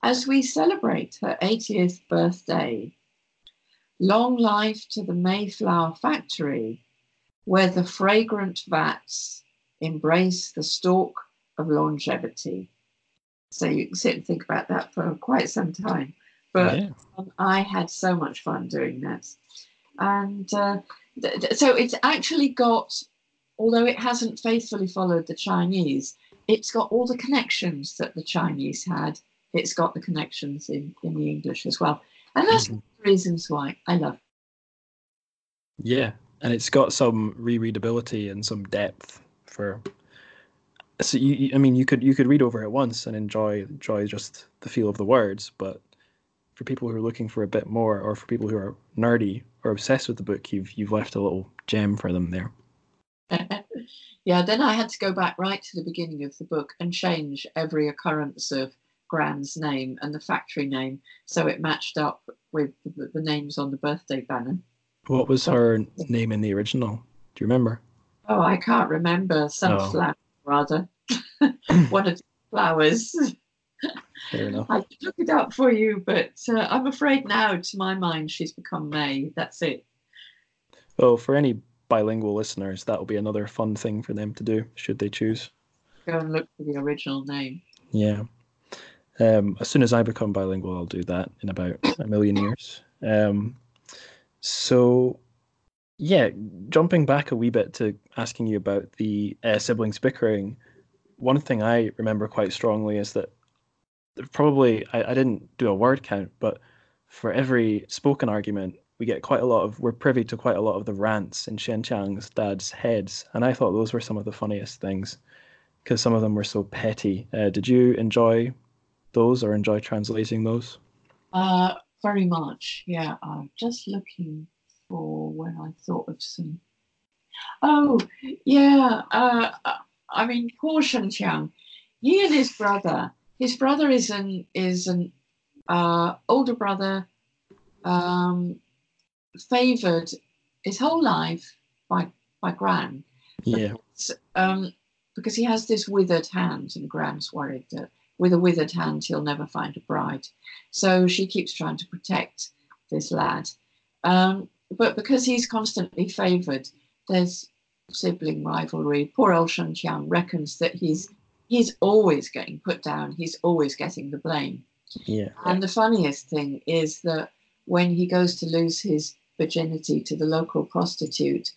As we celebrate her 80th birthday, long life to the Mayflower factory, where the fragrant vats embrace the stalk of longevity. So you can sit and think about that for quite some time. But yeah. um, I had so much fun doing that. And uh, th- th- so it's actually got, although it hasn't faithfully followed the Chinese, it's got all the connections that the Chinese had. It's got the connections in, in the English as well. And that's Mhm. the reasons why I love it. Yeah, and it's got some rereadability and some depth for. So you, I mean, you could you could read over it once and enjoy enjoy just the feel of the words, but for people who are looking for a bit more, or for people who are nerdy or obsessed with the book, you've you've left a little gem for them there. yeah, then I had to go back right to the beginning of the book and change every occurrence of Gran's name and the factory name so it matched up with the names on the birthday banner. What was her name in the original? Do you remember? Oh, I can't remember. Some Oh. rather. One of the flowers. Fair enough. I could look it up for you, but uh, I'm afraid now, to my mind, she's become May. That's it. Oh, for any bilingual listeners, that will be another fun thing for them to do, should they choose. Go and look for the original name. Yeah. Um, as soon as I become bilingual, I'll do that in about a million years. Um, so, yeah, jumping back a wee bit to asking you about the uh, siblings bickering, one thing I remember quite strongly is that probably, I, I didn't do a word count, but for every spoken argument, we get quite a lot of, we're privy to quite a lot of the rants in Shengqiang's dad's heads. And I thought those were some of the funniest things because some of them were so petty. Uh, did you enjoy those or enjoy translating those? Uh, very much. Yeah, I'm just looking for when I thought of some. Oh, yeah. Uh, I mean, poor Shengqiang, he and his brother. His brother is an is an uh, older brother, um, favored his whole life by by Gran. Yeah, um, because he has this withered hand, and Gran's worried that with a withered hand he'll never find a bride. So she keeps trying to protect this lad. Um, but because he's constantly favoured, there's sibling rivalry. Poor old Shengqiang reckons that he's he's always getting put down. He's always getting the blame. yeah, And the funniest thing is that when he goes to lose his virginity to the local prostitute,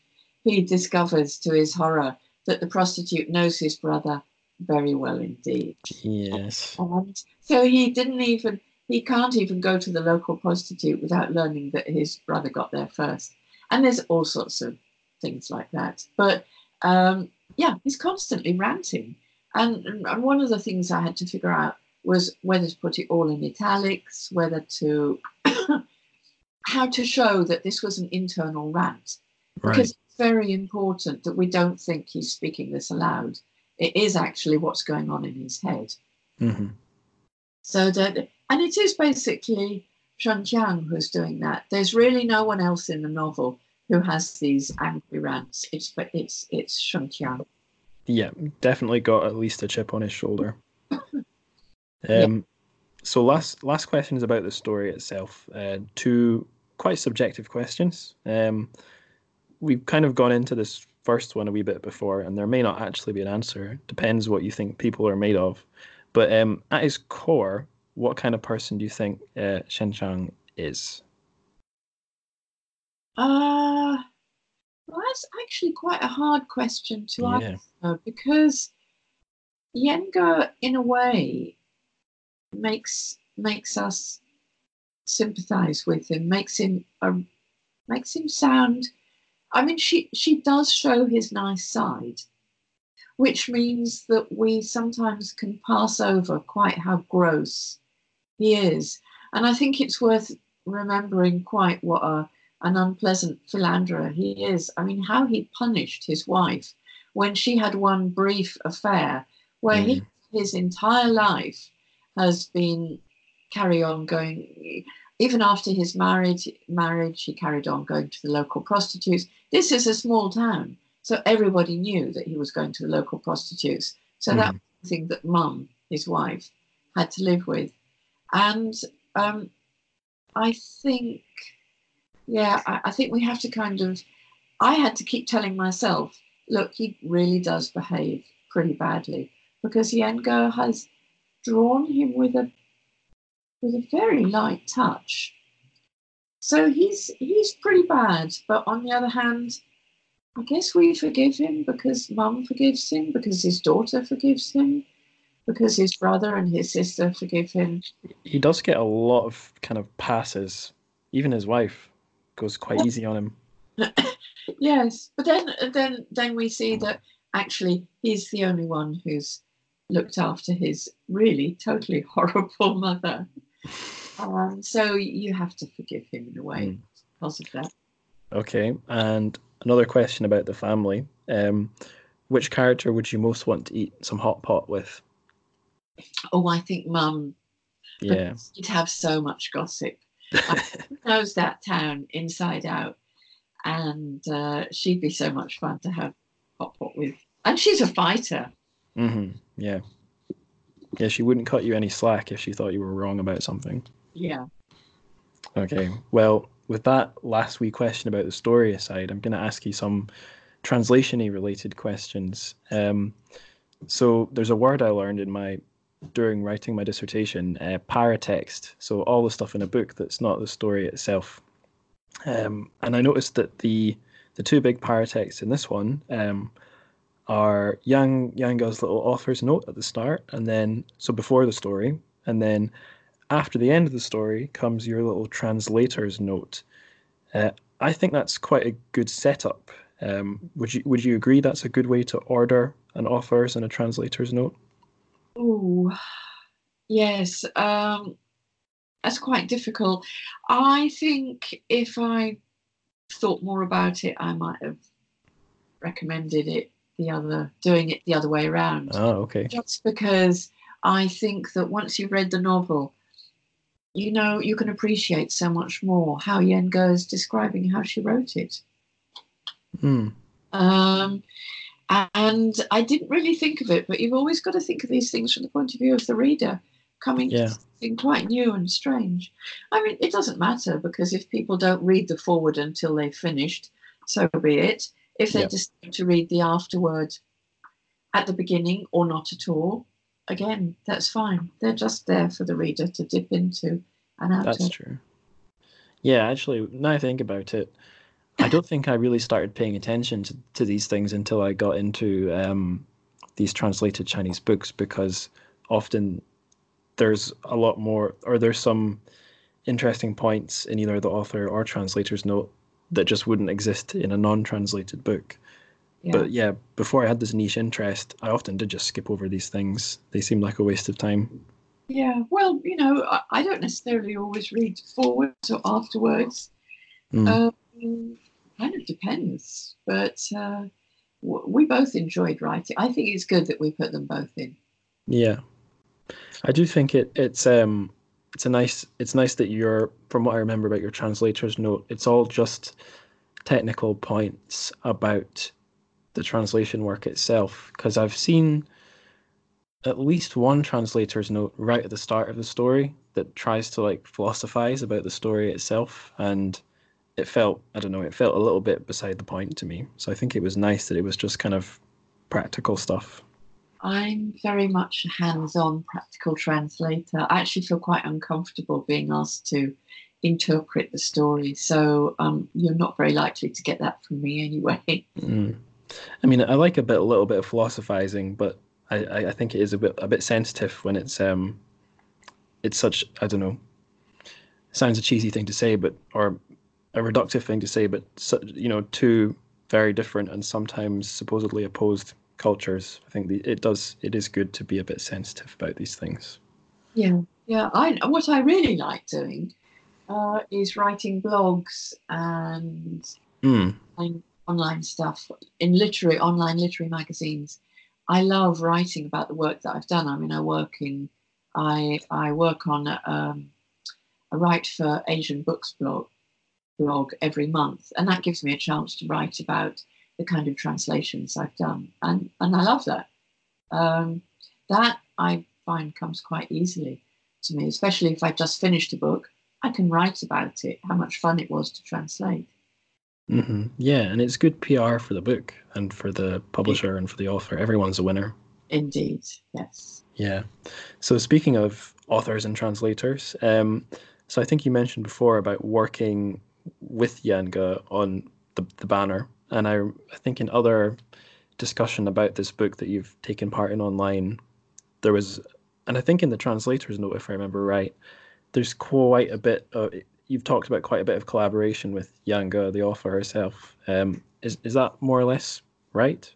he discovers to his horror that the prostitute knows his brother very well indeed. yes, And so he didn't even, he can't even go to the local prostitute without learning that his brother got there first. And there's all sorts of things like that. But um, yeah, he's constantly ranting. And, and one of the things I had to figure out was whether to put it all in italics, whether to, how to show that this was an internal rant right, because it's very important that we don't think he's speaking this aloud. It is actually what's going on in his head. Mm-hmm. So that, and it is basically Shengqiang who's doing that. There's really no one else in the novel who has these angry rants. It's but it's it's Shengqiang. Yeah, definitely got at least a chip on his shoulder. Um, Yeah. So last last question is about the story itself. Uh, two quite subjective questions. Um, we've kind of gone into this first one a wee bit before, and there may not actually be an answer. Depends what you think people are made of. But um, at his core, what kind of person do you think uh, Shengqiang is? Uh, well, that's actually quite a hard question to Yeah. answer because Yan Ge, in a way, makes makes us sympathise with him, makes him um, makes him sound. I mean, she she does show his nice side, which means that we sometimes can pass over quite how gross he is, and I think it's worth remembering quite what a an unpleasant philanderer he is. I mean, how he punished his wife when she had one brief affair where he mm. his entire life has been carry on going even after his marriage marriage he carried on going to the local prostitutes. This is a small town so everybody knew that he was going to the local prostitutes. So that Mhm. was the thing that mum his wife had to live with. And um, i think yeah I, I think we have to kind of i had to keep telling myself look he really does behave pretty badly because Yan Ge has drawn him with a with a very light touch. So he's he's pretty bad, but on the other hand, I guess we forgive him because mum forgives him, because his daughter forgives him, because his brother and his sister forgive him. He does get a lot of kind of passes. Even his wife goes quite Yeah. easy on him. Yes, but then then then we see that actually he's the only one who's looked after his really totally horrible mother. Um, so you have to forgive him in a way Mm. because of that. Okay, and another question about the family. Um, which character would you most want to eat some hot pot with? Oh, I think mum Yeah, you'd have so much gossip. She knows that town inside out, and uh, she'd be so much fun to have hot pot with. And she's a fighter. Mm-hmm. yeah, yeah. She wouldn't cut you any slack if she thought you were wrong about something. Yeah. Okay, well, with that last wee question about the story aside, I'm going to ask you some translation-y related questions. Um, so there's a word I learned in my during writing my dissertation, uh, paratext. So all the stuff in a book that's not the story itself. Um, and I noticed that the the two big paratexts in this one um, are Yang Yanga's little author's note at the start, and then so before the story, and then after the end of the story comes your little translator's note. Uh, I think that's quite a good setup. Um, would you would you agree that's a good way to order an author's and a translator's note? Oh, yes. Um, that's quite difficult. I think if I thought more about it, I might have recommended it the other, doing it the other way around. Oh, okay. Just because I think that once you've read the novel, you know, you can appreciate so much more how Yan Ge's describing how she wrote it. Hmm. Um, and I didn't really think of it, but you've always got to think of these things from the point of view of the reader, coming Yeah. to something quite new and strange. I mean, it doesn't matter because if people don't read the forward until they've finished, so be it. If they Yeah. decide to read the afterword at the beginning or not at all, again, that's fine. They're just there for the reader to dip into and out That's of. true. Yeah, actually, now I think about it, I don't think I really started paying attention to, to these things until I got into um, these translated Chinese books because often there's a lot more, or there's some interesting points in either the author or translator's note that just wouldn't exist in a non-translated book. Yeah. But yeah, before I had this niche interest, I often did just skip over these things. They seemed like a waste of time. Yeah, well, you know, I, I don't necessarily always read forwards or afterwards. Mm. Um, kind of depends, but uh, w- we both enjoyed writing. I think it's good that we put them both in. Yeah, I do think it it's um it's a nice it's nice that you're from what I remember about your translator's note. It's all just technical points about the translation work itself because I've seen at least one translator's note right at the start of the story that tries to like philosophize about the story itself and it felt i don't know it felt a little bit beside the point to me so i think it was nice that it was just kind of practical stuff i'm very much a hands-on practical translator i actually feel quite uncomfortable being asked to interpret the story so um, you're not very likely to get that from me anyway mm. i mean i like a bit a little bit of philosophizing but I, I think it is a bit a bit sensitive when it's um it's such I don't know sounds a cheesy thing to say but or a reductive thing to say but you know two very different and sometimes supposedly opposed cultures I think the, it does it is good to be a bit sensitive about these things yeah yeah I what I really like doing uh, is writing blogs and mm. online stuff in literary online literary magazines I love writing about the work that I've done. I mean, I work in, I I work on a, um, a Write for Asian Books blog blog every month, and that gives me a chance to write about the kind of translations I've done, and and I love that. Um, that I find comes quite easily to me, especially if I've just finished a book. I can write about it, how much fun it was to translate. Mm-hmm. Yeah, and it's good PR for the book and for the publisher and for the author. Everyone's a winner. Indeed, yes. Yeah. So speaking of authors and translators, um, so I think you mentioned before about working with Yan Ge on the, the banner, and I, I think in other discussion about this book that you've taken part in online, there was, and I think in the translator's note, if I remember right, there's quite a bit of you've talked about quite a bit of collaboration with Yan Ge, the author herself. Um, is is that more or less right?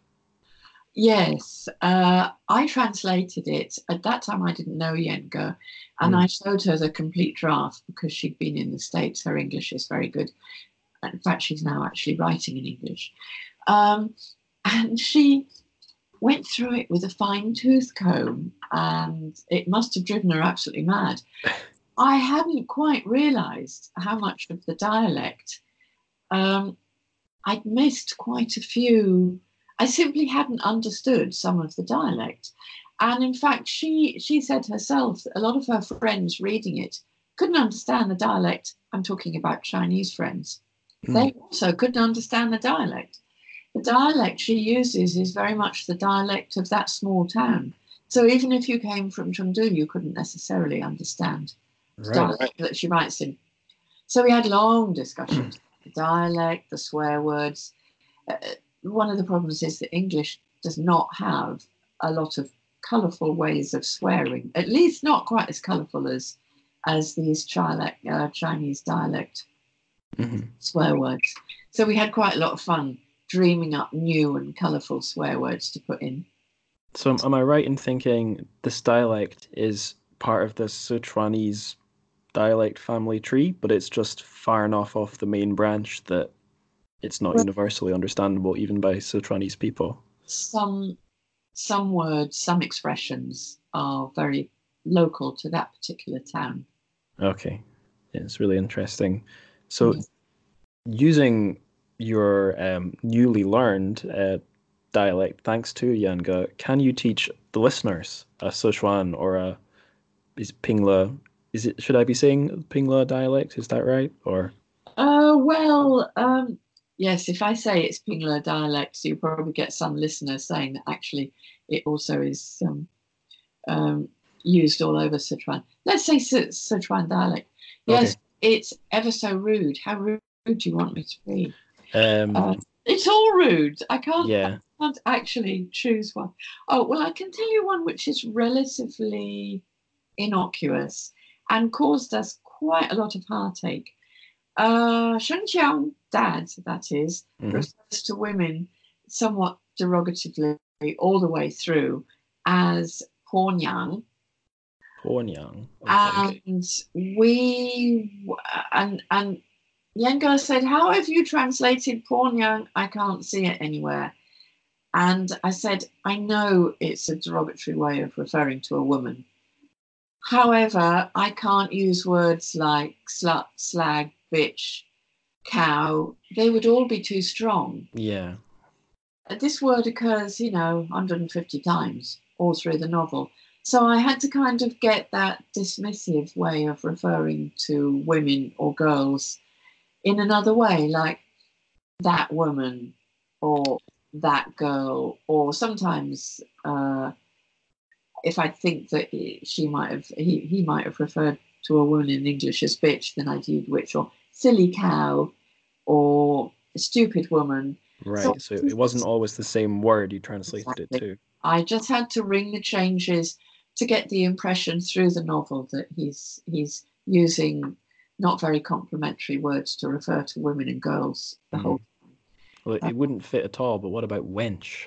Yes, uh, I translated it. At that time, I didn't know Yan Ge, and mm. I showed her the complete draft because she'd been in the States. Her English is very good. In fact, she's now actually writing in English. Um, and she went through it with a fine tooth comb, and it must have driven her absolutely mad. I hadn't quite realised how much of the dialect um, I'd missed quite a few. I simply hadn't understood some of the dialect, and in fact, she she said herself that a lot of her friends reading it couldn't understand the dialect. I'm talking about Chinese friends. Mm. They also couldn't understand the dialect. The dialect she uses is very much the dialect of that small town. So even if you came from Chengdu, you couldn't necessarily understand right. that she writes in. So we had long discussions the dialect, the swear words. Uh, one of the problems is that English does not have a lot of colourful ways of swearing, at least not quite as colourful as as these dialect, uh, Chinese dialect mm-hmm. swear words. So we had quite a lot of fun dreaming up new and colourful swear words to put in. So am I right in thinking this dialect is part of the Sichuanese dialect family tree, but it's just far enough off the main branch that it's not well, universally understandable even by Sichuanese people. Some some words, some expressions are very local to that particular town. Okay, yeah, it's really interesting. So, mm-hmm. using your um, newly learned uh, dialect, thanks to Yan Ge, can you teach the listeners a Sichuan or a is Pingle is it should I be saying Pingle dialect? Is that right? Or uh, well, um, yes. If I say it's Pingle dialect, so you probably get some listeners saying that actually it also is um, um, used all over Sichuan. Let's say Sichuan dialect. Yes, okay. It's ever so rude. How rude do you want me to be? Um, uh, it's all rude. I can't. Yeah. I can't actually choose one. Oh well, I can tell you one which is relatively innocuous and caused us quite a lot of heartache. Uh, Shengqiang dad, that is, mm-hmm. refers to women somewhat derogatively all the way through as Pornyang. Pornyang. Okay. And we and and Yan Ge said, How have you translated Pornyang? I can't see it anywhere. And I said, I know it's a derogatory way of referring to a woman. However, I can't use words like slut, slag, bitch, cow. They would all be too strong. Yeah. This word occurs, you know, 150 times all through the novel. So I had to kind of get that dismissive way of referring to women or girls in another way, like that woman or that girl, or sometimes uh, if I think that she might have, he, he might have referred to a woman in English as bitch, then I'd use witch or silly cow or stupid woman. Right. So, so, it wasn't always the same word you translated exactly. it to. I just had to ring the changes to get the impression through the novel that he's he's using not very complimentary words to refer to women and girls the mm. whole time. Well, it, it wouldn't fit at all. But what about wench?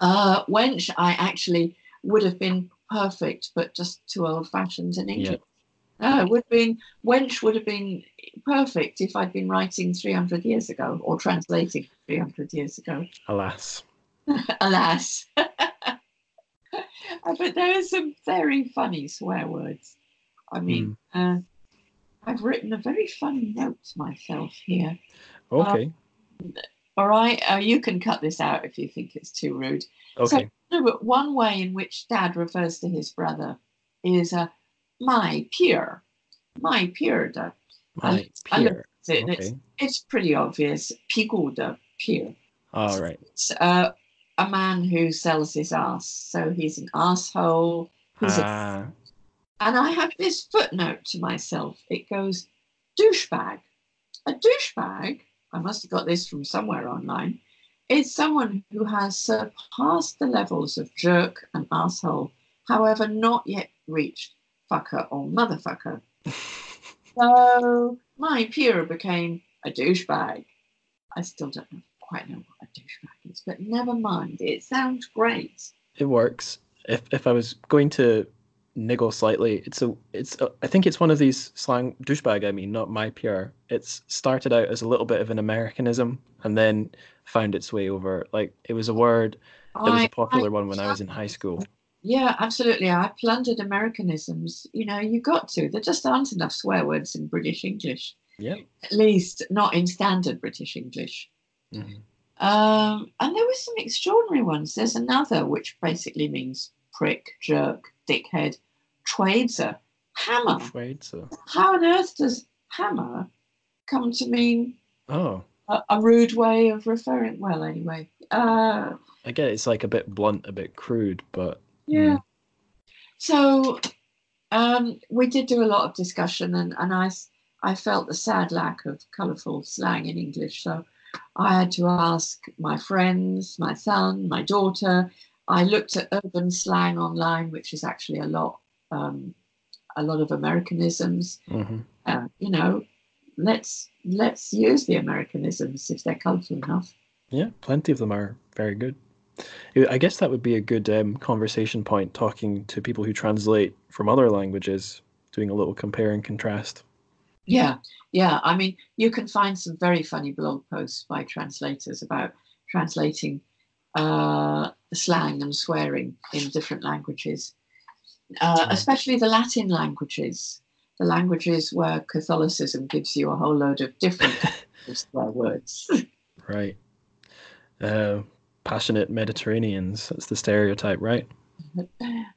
Uh, wench, I actually would have been perfect, but just too old fashioned in English. No, it would have been wench would have been perfect if I'd been writing 300 years ago or translating 300 years ago. Alas. Alas. but there are some very funny swear words. I mean, mm. uh, I've written a very funny note myself here. Okay. Um, all right. Uh, you can cut this out if you think it's too rude. Okay. So, no, but one way in which dad refers to his brother is uh, my peer. My peer. The, my peer. It, okay. it's, it's pretty obvious. the peer. All right. It's uh, a man who sells his ass. So he's an asshole. He's ah. a, and I have this footnote to myself. It goes, douchebag. A douchebag, I must have got this from somewhere online, is someone who has surpassed the levels of jerk and asshole, however, not yet reached fucker or motherfucker. so my peer became a douchebag. I still don't know, quite know what a douchebag is, but never mind. It sounds great. It works. If if I was going to niggle slightly, it's a it's a, I think it's one of these slang douchebag. I mean, not my peer. It's started out as a little bit of an Americanism, and then found its way over. Like it was a word that was a popular I, one when I was in high school. Yeah, absolutely. I plundered Americanisms. You know, you got to. There just aren't enough swear words in British English. Yeah. At least not in standard British English. Mm-hmm. Um, and there were some extraordinary ones. There's another which basically means prick, jerk, dickhead, twadeser, hammer. Twadeser. How on earth does hammer come to mean oh a, a rude way of referring? Well, anyway. Uh, I get it's like a bit blunt, a bit crude, but yeah. Mm. So um, we did do a lot of discussion, and, and I, I felt the sad lack of colourful slang in English. So I had to ask my friends, my son, my daughter. I looked at urban slang online, which is actually a lot, um, a lot of Americanisms. Mm-hmm. Uh, you know, let's let's use the Americanisms if they're colourful enough. Yeah, plenty of them are very good. I guess that would be a good um, conversation point talking to people who translate from other languages, doing a little compare and contrast. Yeah, yeah. I mean, you can find some very funny blog posts by translators about translating uh, slang and swearing in different languages, uh, especially the Latin languages, the languages where Catholicism gives you a whole load of different swear words. Right. Uh, passionate Mediterraneans. That's the stereotype, right?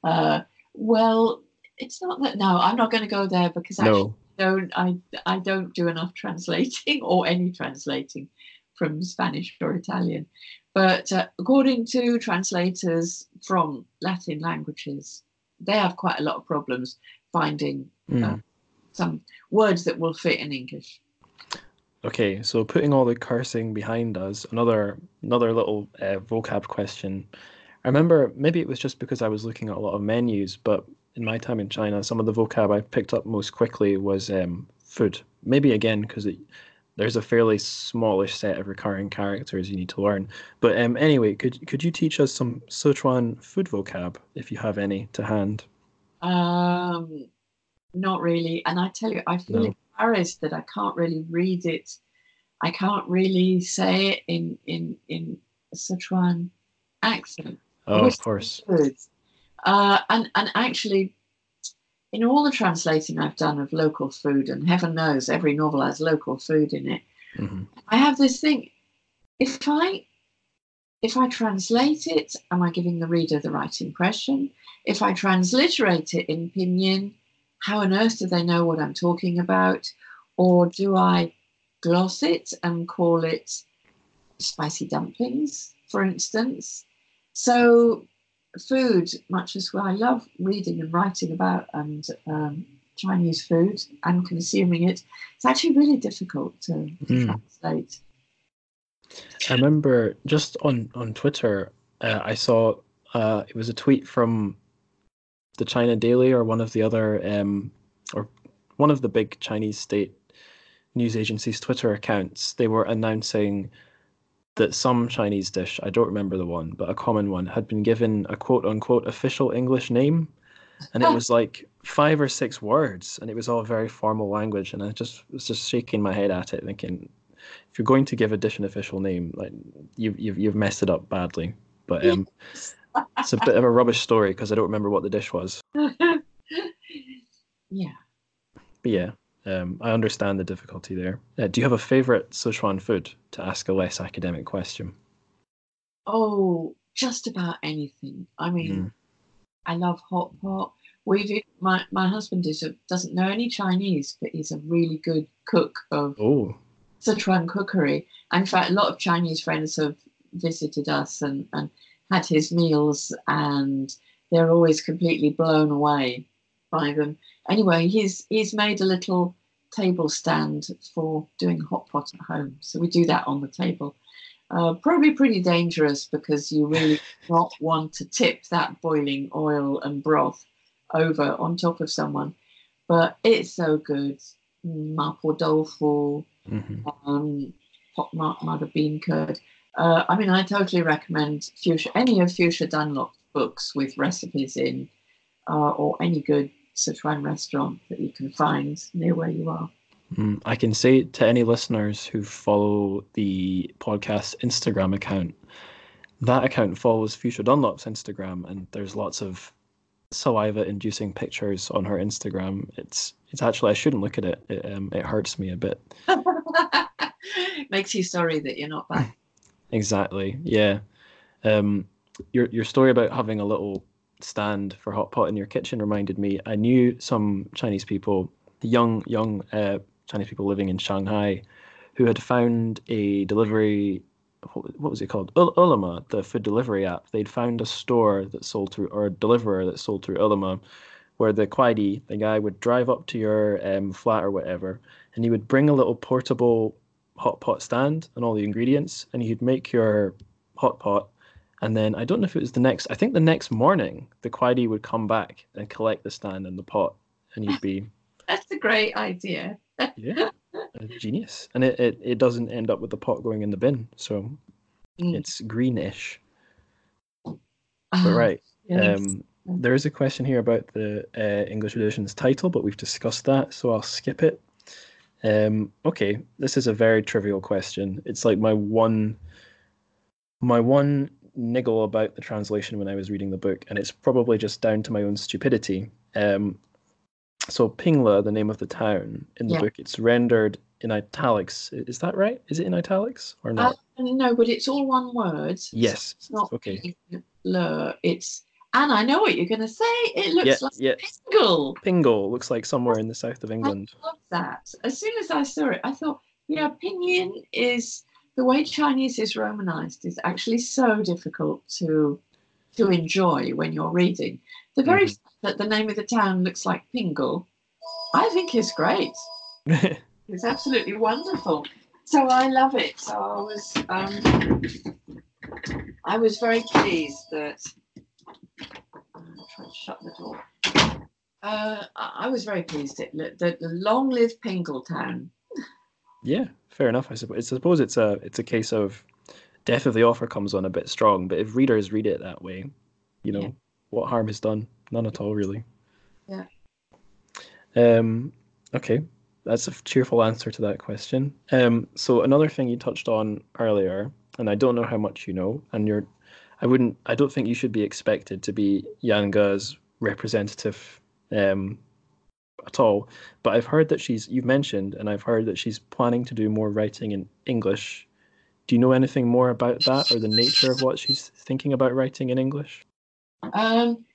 Uh, well, it's not that. No, I'm not going to go there because I no. Don't. I I don't do enough translating or any translating from Spanish or Italian. But uh, according to translators from Latin languages, they have quite a lot of problems finding mm. uh, some words that will fit in English. Okay, so putting all the cursing behind us, another another little uh, vocab question. I remember maybe it was just because I was looking at a lot of menus, but in my time in China, some of the vocab I picked up most quickly was um, food. Maybe again because there's a fairly smallish set of recurring characters you need to learn. But um, anyway, could could you teach us some Sichuan food vocab if you have any to hand? Um, not really. And I tell you, I feel no. embarrassed that I can't really read it. I can't really say it in in in Sichuan accent. Oh, of course. Uh, and and actually, in all the translating I've done of local food, and heaven knows every novel has local food in it. Mm-hmm. I have this thing: if I if I translate it, am I giving the reader the right impression? If I transliterate it in pinyin, how on earth do they know what I'm talking about? Or do I gloss it and call it spicy dumplings, for instance? So, food, much as well. I love reading and writing about and um, Chinese food and consuming it, it's actually really difficult to, mm. translate. I remember just on on Twitter, uh, I saw uh, it was a tweet from the China Daily or one of the other um, or one of the big Chinese state news agencies' Twitter accounts. They were announcing that some Chinese dish, I don't remember the one, but a common one, had been given a quote unquote official English name. And it was like five or six words, and it was all very formal language. And I just was just shaking my head at it, thinking, if you're going to give a dish an official name, like you, you've you've messed it up badly. But um, it's a bit of a rubbish story because I don't remember what the dish was. yeah. But yeah, um, I understand the difficulty there. Uh, do you have a favorite Sichuan food to ask a less academic question? Oh, just about anything. I mean, mm. I love hot pot. We my my husband is a, doesn't know any Chinese, but he's a really good cook of oh. Sichuan cookery. In fact, a lot of Chinese friends have visited us and, and had his meals, and they're always completely blown away by them anyway, he's he's made a little table stand for doing hot pot at home. So we do that on the table. Uh, probably pretty dangerous because you really not want to tip that boiling oil and broth over on top of someone. But it's so good. Mapo tofu, mm-hmm. um, hot mother bean curd. Uh, I mean, I totally recommend Fuchsia, any of Fuchsia Dunlop's books with recipes in, uh, or any good Sichuan restaurant that you can find near where you are. Mm, I can say to any listeners who follow the podcast Instagram account, that account follows Fuchsia Dunlop's Instagram, and there's lots of saliva-inducing pictures on her Instagram. It's it's actually I shouldn't look at it. It, um, it hurts me a bit. Makes you sorry that you're not back. exactly. Yeah. Um, your your story about having a little stand for hot pot in your kitchen reminded me. I knew some Chinese people, young young uh, Chinese people living in Shanghai, who had found a delivery. What, was it called? Ele.me, the food delivery app. They'd found a store that sold through, or a deliverer that sold through Ele.me, where the kuaidi, the guy would drive up to your um, flat or whatever, and he would bring a little portable hot pot stand and all the ingredients, and he'd make your hot pot and then I don't know if it was the next, I think the next morning, the kuaidi would come back and collect the stand and the pot, and you'd be. That's a great idea. yeah, genius. And it, it, it doesn't end up with the pot going in the bin. So mm. it's greenish. But ah, right. Yes. Um, there is a question here about the uh, English edition's title, but we've discussed that, so I'll skip it. Um, okay, this is a very trivial question. It's like my one, my one niggle about the translation when I was reading the book, and it's probably just down to my own stupidity. Um, so Pingla, the name of the town in the yeah. book, it's rendered in italics. Is that right? Is it in italics or not? Uh, no, but it's all one word. Yes. It's not okay. Pingla. It's and I know what you're going to say. It looks yeah, like yeah. Pingle. Pingle looks like somewhere in the south of England. I love that. As soon as I saw it, I thought, yeah, know, pinyin is the way Chinese is romanized is actually so difficult to to enjoy when you're reading. The very mm-hmm. fact that the name of the town looks like Pingle, I think is great. it's absolutely wonderful. So I love it. So I was um, I was very pleased that I'm to shut the door. Uh, I was very pleased that the, the long live Pingle town. Yeah, fair enough. I suppose. I suppose it's a it's a case of death of the author comes on a bit strong, but if readers read it that way, you know, yeah. what harm is done? None at all, really. Yeah. Um. Okay. that's a cheerful answer to that question. Um, so another thing you touched on earlier, and I don't know how much you know, and you're, I wouldn't, I don't think you should be expected to be Yan Ge's representative um, at all. But I've heard that she's, you've mentioned, and I've heard that she's planning to do more writing in English. Do you know anything more about that or the nature of what she's thinking about writing in English? Um,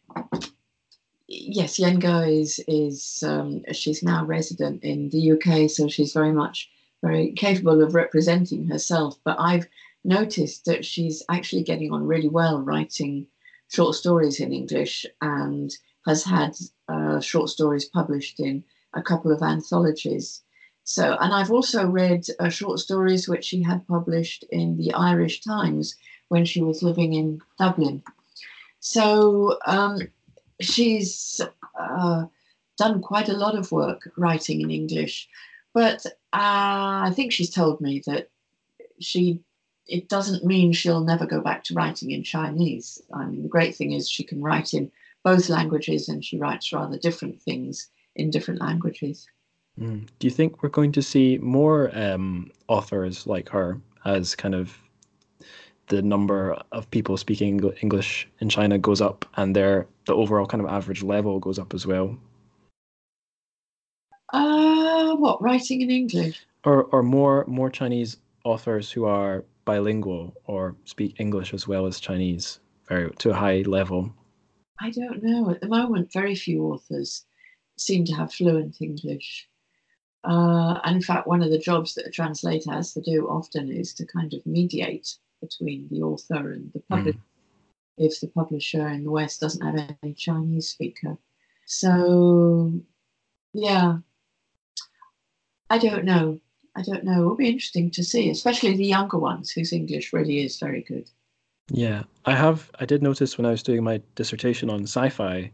yes, Yan Ge is is um, she's now resident in the UK, so she's very much very capable of representing herself. But I've noticed that she's actually getting on really well writing short stories in English and has had uh, short stories published in a couple of anthologies. So, and I've also read uh, short stories which she had published in the Irish Times when she was living in Dublin. So um, she's uh, done quite a lot of work writing in English, but uh, I think she's told me that she it doesn't mean she'll never go back to writing in Chinese. I mean, the great thing is she can write in both languages and she writes rather different things in different languages. Mm. Do you think we're going to see more um, authors like her as kind of the number of people speaking English in China goes up and their the overall kind of average level goes up as well? Uh, what writing in English? Or or more more Chinese authors who are bilingual or speak English as well as Chinese, very to a high level. I don't know. At the moment, very few authors seem to have fluent English. Uh, and in fact, one of the jobs that a translator has to do often is to kind of mediate between the author and the publisher. Mm. If the publisher in the West doesn't have any Chinese speaker, so yeah, I don't know. I don't know. It'll be interesting to see, especially the younger ones whose English really is very good. Yeah, I have. I did notice when I was doing my dissertation on sci-fi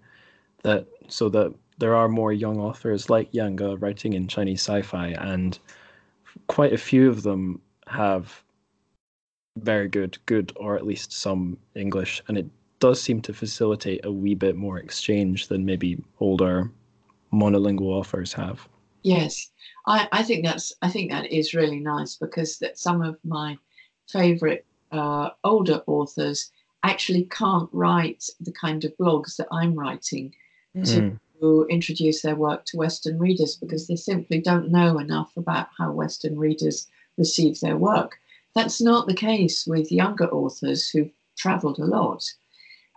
that so that there are more young authors like Yan writing in Chinese sci-fi, and quite a few of them have very good, good or at least some English, and it does seem to facilitate a wee bit more exchange than maybe older monolingual authors have. Yes, I, I think that's I think that is really nice because that some of my favourite uh, older authors actually can't write the kind of blogs that I'm writing mm. to introduce their work to Western readers because they simply don't know enough about how Western readers receive their work. That's not the case with younger authors who've travelled a lot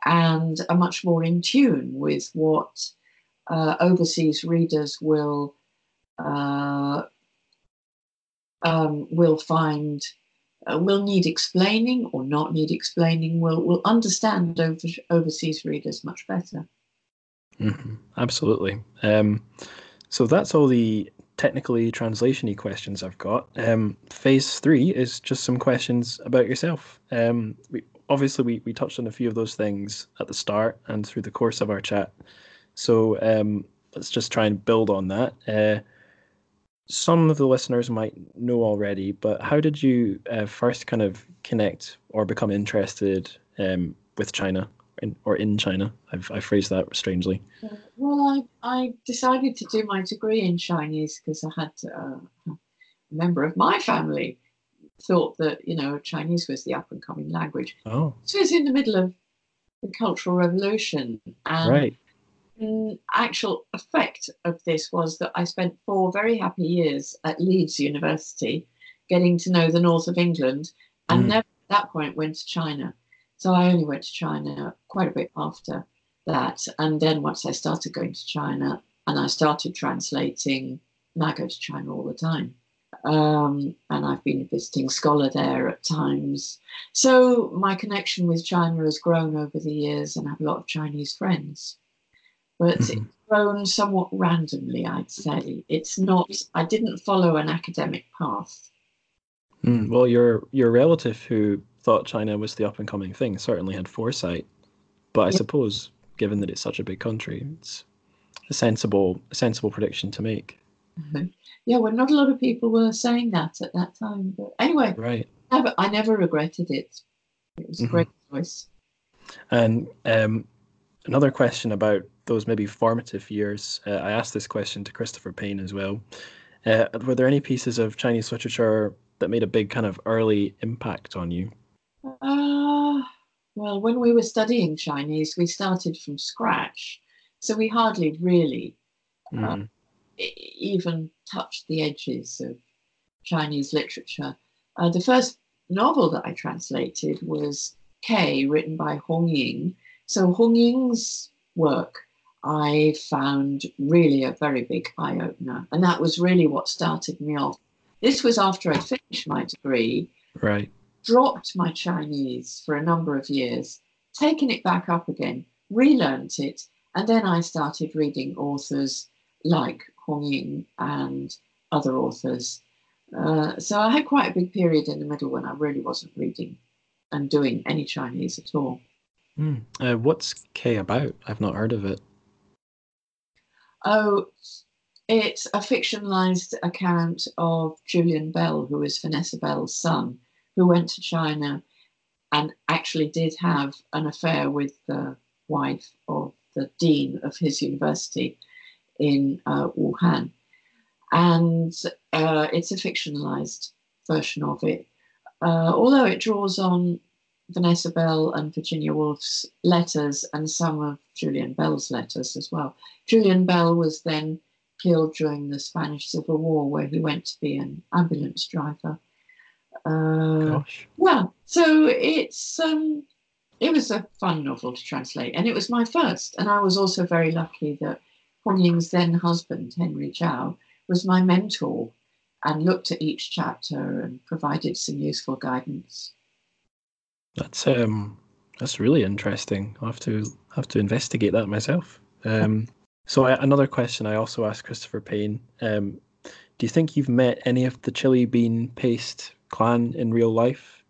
and are much more in tune with what uh, overseas readers will uh, um, will find uh, will need explaining or not need explaining will will understand over, overseas readers much better. Mm-hmm. Absolutely. Um, so that's all the technically translationy questions I've got. Um, phase three is just some questions about yourself. Um, we, obviously, we, we touched on a few of those things at the start and through the course of our chat. So um, let's just try and build on that. Uh, some of the listeners might know already, but how did you uh, first kind of connect or become interested um, with China in, or in China? I've, I phrased that strangely. Well, I, I decided to do my degree in Chinese because I had uh, a member of my family thought that, you know, Chinese was the up and coming language. Oh. So it's in the middle of the Cultural Revolution. And right actual effect of this was that I spent four very happy years at Leeds University getting to know the north of England and mm. never at that point went to China. So I only went to China quite a bit after that. And then once I started going to China and I started translating, and I go to China all the time. Um, and I've been a visiting scholar there at times. So my connection with China has grown over the years and I have a lot of Chinese friends but mm-hmm. it's grown somewhat randomly, I'd say. It's not, I didn't follow an academic path. Mm, well, your your relative who thought China was the up and coming thing certainly had foresight, but I yeah. suppose given that it's such a big country, it's a sensible a sensible prediction to make. Mm-hmm. Yeah, well, not a lot of people were saying that at that time, but anyway, right. Never, I never regretted it. It was a mm-hmm. great choice. And um, another question about those maybe formative years. Uh, I asked this question to Christopher Payne as well. Uh, were there any pieces of Chinese literature that made a big kind of early impact on you? Uh, well, when we were studying Chinese, we started from scratch. So we hardly really mm. uh, even touched the edges of Chinese literature. Uh, the first novel that I translated was K, written by Hong Ying. So Hong Ying's work I found really a very big eye opener. And that was really what started me off. This was after I'd finished my degree. Right. Dropped my Chinese for a number of years, taken it back up again, relearned it, and then I started reading authors like Hong Ying and other authors. Uh, so I had quite a big period in the middle when I really wasn't reading and doing any Chinese at all. Mm. Uh, what's K about? I've not heard of it. Oh, it's a fictionalized account of Julian Bell, who is Vanessa Bell's son, who went to China and actually did have an affair with the wife of the dean of his university in uh, Wuhan. And uh, it's a fictionalized version of it. Uh, although it draws on Vanessa Bell and Virginia Woolf's letters and some of Julian Bell's letters as well. Julian Bell was then killed during the Spanish Civil War, where he went to be an ambulance driver. Uh, Gosh. Well, so it's um, it was a fun novel to translate, and it was my first. And I was also very lucky that Hong Ying's then husband, Henry Zhao, was my mentor and looked at each chapter and provided some useful guidance. That's um that's really interesting. I'll have to have to investigate that myself. Um, so I, another question I also asked Christopher Payne. Um, do you think you've met any of the chili bean paste clan in real life?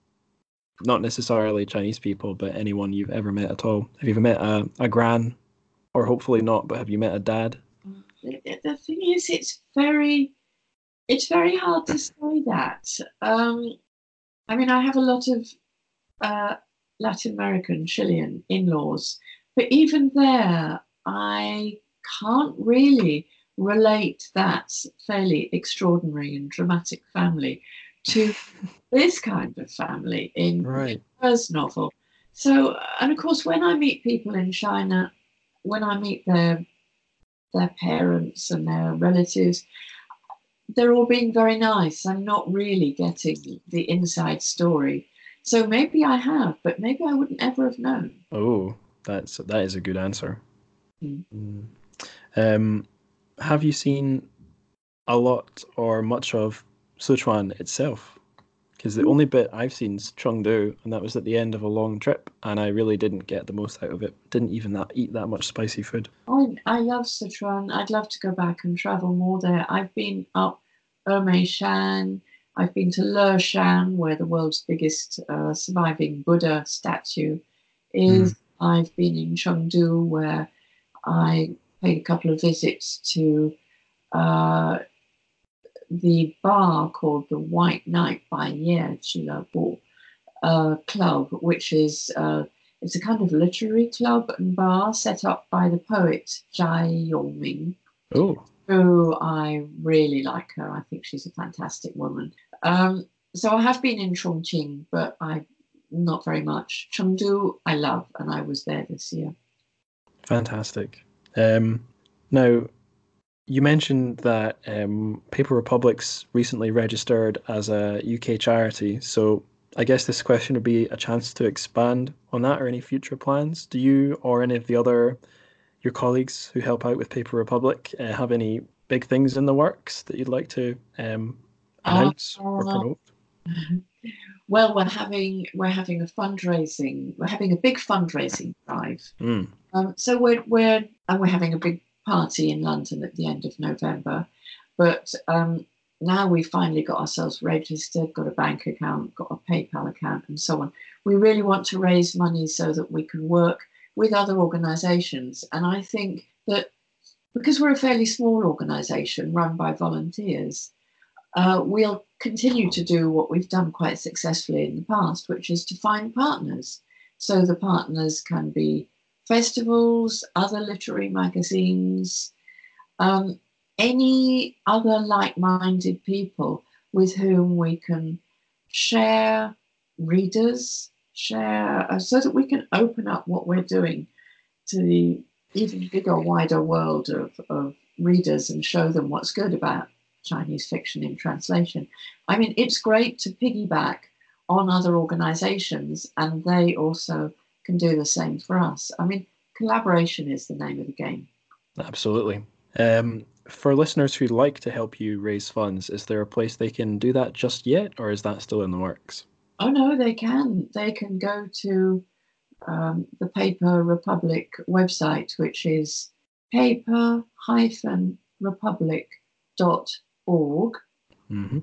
Not necessarily Chinese people, but anyone you've ever met at all. Have you ever met a, a gran, or hopefully not, but have you met a dad? The thing is, it's very, it's very hard to say that. Um, I mean, I have a lot of uh, Latin American, Chilean in laws. But even there, I can't really relate that fairly extraordinary and dramatic family to this kind of family in right. first novel. So, and of course, when I meet people in China, when I meet their their parents and their relatives, they're all being very nice. I'm not really getting the inside story so maybe I have, but maybe I wouldn't ever have known. Oh, that's that is a good answer. Mm. Mm. Um, have you seen a lot or much of Sichuan itself? Because the mm. only bit I've seen is Chengdu, and that was at the end of a long trip, and I really didn't get the most out of it. Didn't even that, eat that much spicy food. I, I love Sichuan. I'd love to go back and travel more there. I've been up Emeishan, I've been to Leshan, where the world's biggest uh, surviving Buddha statue is. Mm. I've been in Chengdu, where I paid a couple of visits to uh, the bar called the White Night Bai Ye Julebu uh, Club, which is uh, it's a kind of literary club and bar set up by the poet Zhai Yongming. Oh who I really like her. I think she's a fantastic woman. Um, so I have been in Chongqing, but I not very much. Chengdu, I love, and I was there this year. Fantastic. Um, now, you mentioned that um, Paper Republic's recently registered as a UK charity. So I guess this question would be a chance to expand on that or any future plans. Do you or any of the other your colleagues who help out with Paper Republic uh, have any big things in the works that you'd like to um, uh, or promote? Well, we're having we're having a fundraising. We're having a big fundraising drive. Mm. Um, so we're we're and we're having a big party in London at the end of November. But um, now we've finally got ourselves registered, got a bank account, got a PayPal account, and so on. We really want to raise money so that we can work with other organisations. And I think that because we're a fairly small organisation run by volunteers, uh, we'll continue to do what we've done quite successfully in the past, which is to find partners. So the partners can be festivals, other literary magazines. Um, any other like minded people with whom we can share readers, share, uh, so that we can open up what we're doing to the even bigger, wider world of, of readers and show them what's good about Chinese fiction in translation. I mean, it's great to piggyback on other organizations, and they also can do the same for us. I mean, collaboration is the name of the game. Absolutely. Um, for listeners who'd like to help you raise funds, is there a place they can do that just yet, or is that still in the works? Oh no, they can. They can go to um, the Paper Republic website, which is paper-republic.org. Mm-hmm.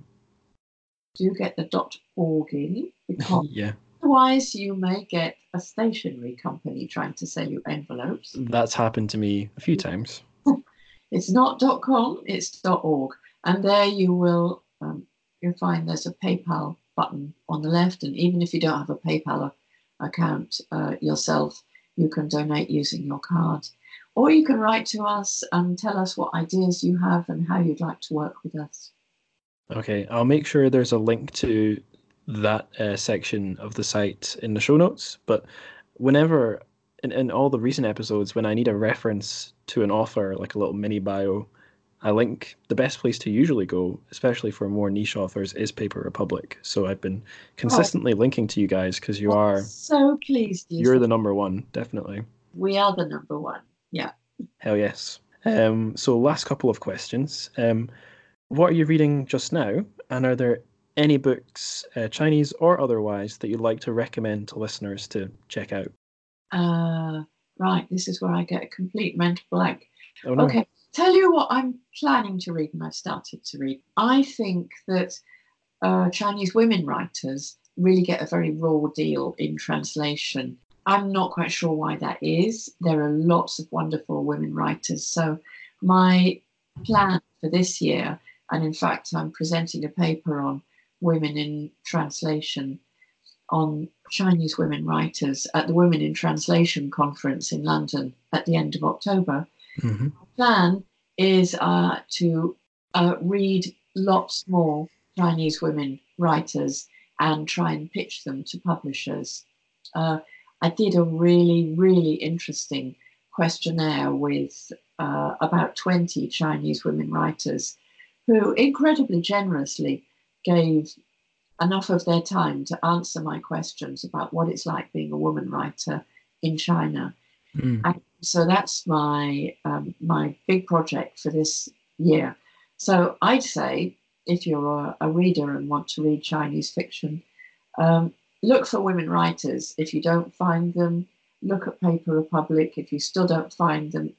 Do get the dot .org in because yeah. otherwise you may get a stationery company trying to sell you envelopes. That's happened to me a few times. It's not .com, it's .org, and there you will um, you'll find there's a PayPal button on the left, and even if you don't have a PayPal account uh, yourself, you can donate using your card, or you can write to us and tell us what ideas you have and how you'd like to work with us. Okay, I'll make sure there's a link to that uh, section of the site in the show notes. But whenever in, in all the recent episodes, when I need a reference to an author, like a little mini bio, I link the best place to usually go, especially for more niche authors, is Paper Republic. So I've been consistently oh. linking to you guys because you are so pleased. You're the number one, definitely. We are the number one. Yeah. Hell yes. Um, so last couple of questions. Um, what are you reading just now, and are there any books, uh, Chinese or otherwise, that you'd like to recommend to listeners to check out? Uh, right, this is where I get a complete mental blank. Oh, no. Okay, tell you what I'm planning to read and I've started to read. I think that uh, Chinese women writers really get a very raw deal in translation. I'm not quite sure why that is. There are lots of wonderful women writers. So, my plan for this year, and in fact, I'm presenting a paper on women in translation on Chinese women writers at the Women in Translation conference in London at the end of October. Mm-hmm. plan is uh, to uh, read lots more Chinese women writers and try and pitch them to publishers. Uh, I did a really, really interesting questionnaire with uh, about 20 Chinese women writers who incredibly generously gave enough of their time to answer my questions about what it's like being a woman writer in China. Mm. And so that's my um, my big project for this year. So I'd say if you're a, a reader and want to read Chinese fiction, um, look for women writers. If you don't find them, look at Paper Republic. If you still don't find them,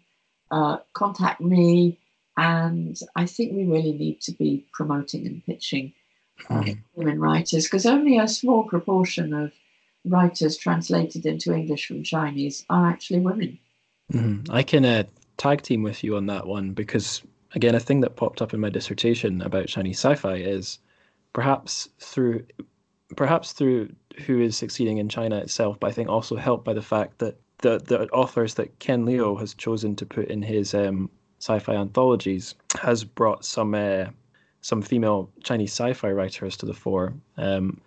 uh, contact me. And I think we really need to be promoting and pitching mm. women writers because only a small proportion of writers translated into English from Chinese are actually women. Mm. I can uh, tag team with you on that one because, again, a thing that popped up in my dissertation about Chinese sci-fi is perhaps through perhaps through who is succeeding in China itself, but I think also helped by the fact that the the authors that Ken Liu has chosen to put in his um, sci-fi anthologies has brought some uh, some female Chinese sci-fi writers to the fore. Um,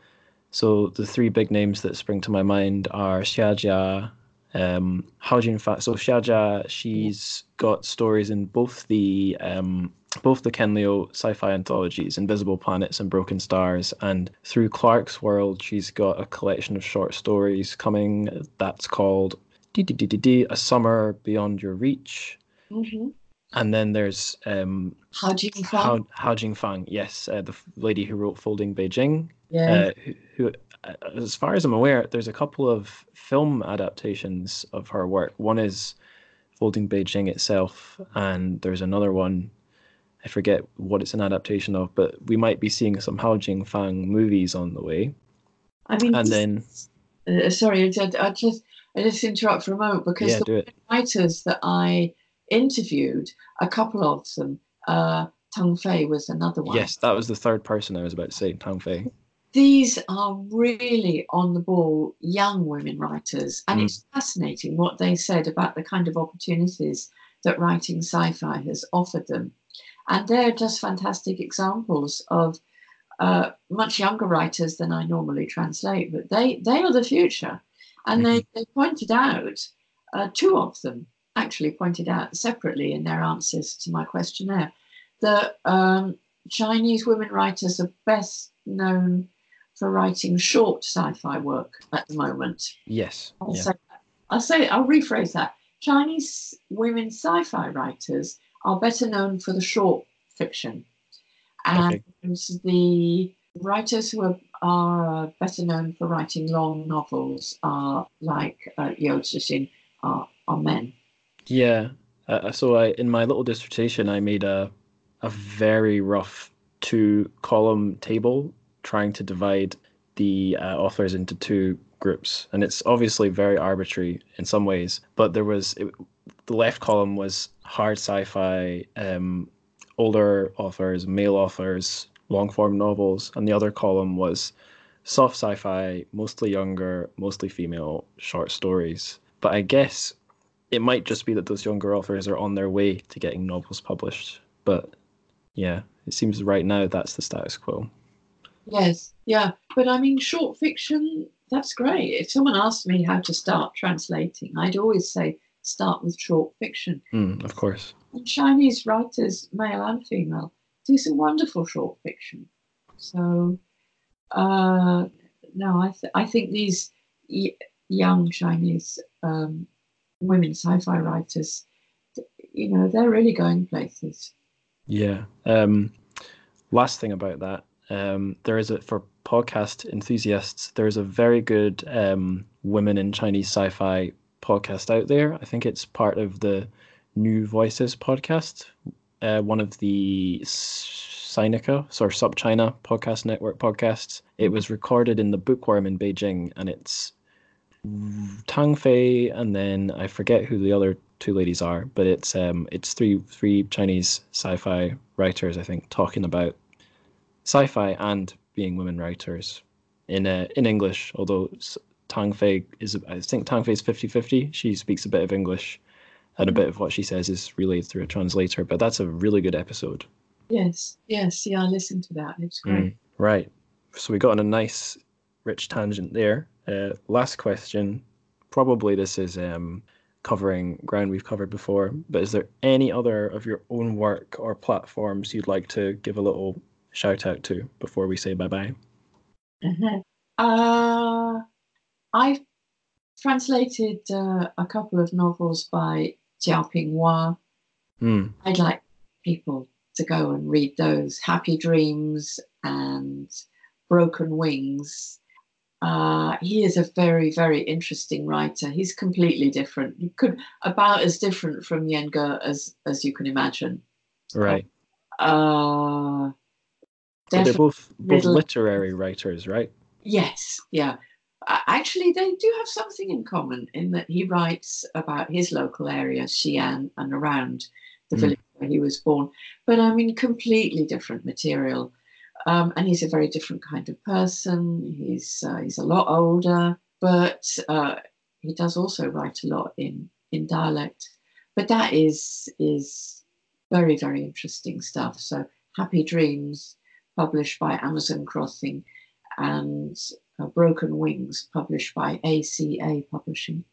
so the three big names that spring to my mind are Xia Jia, um, Hao Jingfang. So Xia Jia, she's got stories in both the um, both the Ken Liu sci-fi anthologies, Invisible Planets and Broken Stars, and through Clarkesworld, she's got a collection of short stories coming that's called A Summer Beyond Your Reach. Mm-hmm. And then there's um, Hao Jingfang. Hao, Hao Jingfang, yes, uh, the lady who wrote Folding Beijing. Yeah. Uh, who, who, uh, as far as I'm aware, there's a couple of film adaptations of her work. One is Folding Beijing itself, and there's another one. I forget what it's an adaptation of, but we might be seeing some Hao Jingfang movies on the way. I mean, and then. Uh, sorry, I, I just I just interrupt for a moment because yeah, the writers that I interviewed, a couple of them, uh, Tang Fei was another one. Yes, that was the third person I was about to say, Tang Fei. These are really on the ball young women writers, and Mm. it's fascinating what they said about the kind of opportunities that writing sci fi has offered them. And they're just fantastic examples of uh, much younger writers than I normally translate, but they they are the future, and mm-hmm. they, they pointed out uh, two of them actually pointed out separately in their answers to my questionnaire that um, Chinese women writers are best known for writing short sci-fi work at the moment. Yes. I'll, yeah. say, I'll say I'll rephrase that. Chinese women sci-fi writers are better known for the short fiction, and okay. the writers who are, are, better known for writing long novels are like uh, Cixin are, are men. Yeah. Uh, so I in my little dissertation I made a a very rough two column table trying to divide the uh, authors into two groups and it's obviously very arbitrary in some ways but there was it, the left column was hard sci-fi um, older authors male authors long form novels and the other column was soft sci-fi mostly younger mostly female short stories but i guess it might just be that those younger authors are on their way to getting novels published but yeah, it seems right now that's the status quo. Yes, yeah, but I mean, short fiction, that's great. If someone asked me how to start translating, I'd always say start with short fiction. Mm, of course. And Chinese writers, male and female, do some wonderful short fiction. So, uh, no, I, th- I think these y- young Chinese um, women sci fi writers, you know, they're really going places. Yeah. Um, last thing about that, um, there is a for podcast enthusiasts. There is a very good um, women in Chinese sci-fi podcast out there. I think it's part of the New Voices podcast, uh, one of the Sinica or SupChina podcast network podcasts. It was recorded in the Bookworm in Beijing, and it's Tang Fei, and then I forget who the other two ladies are, but it's um it's three three Chinese sci-fi writers I think talking about sci-fi and being women writers in uh, in English. Although Tang Fei is I think Tang Fei is 50-50. She speaks a bit of English, and a bit of what she says is relayed through a translator. But that's a really good episode. Yes, yes, yeah, I listened to that. It's great. Mm, right. So we got on a nice, rich tangent there. Uh, last question. Probably this is um, covering ground we've covered before, but is there any other of your own work or platforms you'd like to give a little shout out to before we say bye bye? Uh-huh. Uh, I've translated uh, a couple of novels by Jia Pingwa. Mm. I'd like people to go and read those Happy Dreams and Broken Wings uh, he is a very, very interesting writer. He's completely different. He could about as different from Yan Ge as as you can imagine. Right. Uh, they're both both literary writers, right? Yes. Yeah. Actually, they do have something in common in that he writes about his local area, Xi'an, and around the mm. village where he was born. But I mean, completely different material. Um, and he's a very different kind of person. He's uh, he's a lot older, but uh, he does also write a lot in in dialect. But that is is very very interesting stuff. So Happy Dreams, published by Amazon Crossing, and uh, Broken Wings, published by ACA Publishing.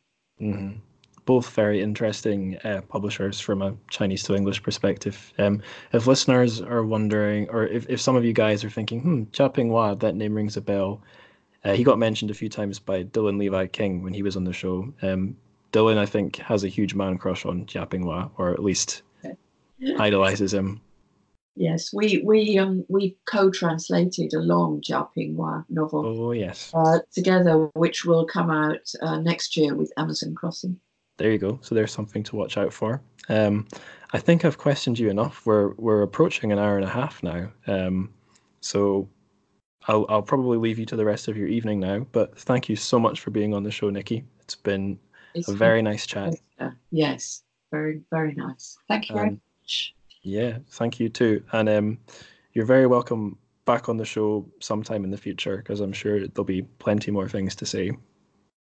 Mm-hmm both very interesting uh, publishers from a Chinese to English perspective. Um, if listeners are wondering, or if, if some of you guys are thinking, hmm, Jia Pingwa, that name rings a bell. Uh, he got mentioned a few times by Dylan Levi King when he was on the show. Um, Dylan, I think, has a huge man crush on Jia Pingwa, or at least idolizes him. Yes, we we um we co-translated a long Jia Pingwa novel. Oh yes. Uh, together, which will come out uh, next year with Amazon Crossing there you go. So there's something to watch out for. Um, I think I've questioned you enough. We're we're approaching an hour and a half now. Um, so I'll I'll probably leave you to the rest of your evening now. But thank you so much for being on the show, Nicky. It's been it's a very nice chat. Yes, very very nice. Thank you very um, much. Yeah, thank you too. And um, you're very welcome back on the show sometime in the future because I'm sure there'll be plenty more things to say.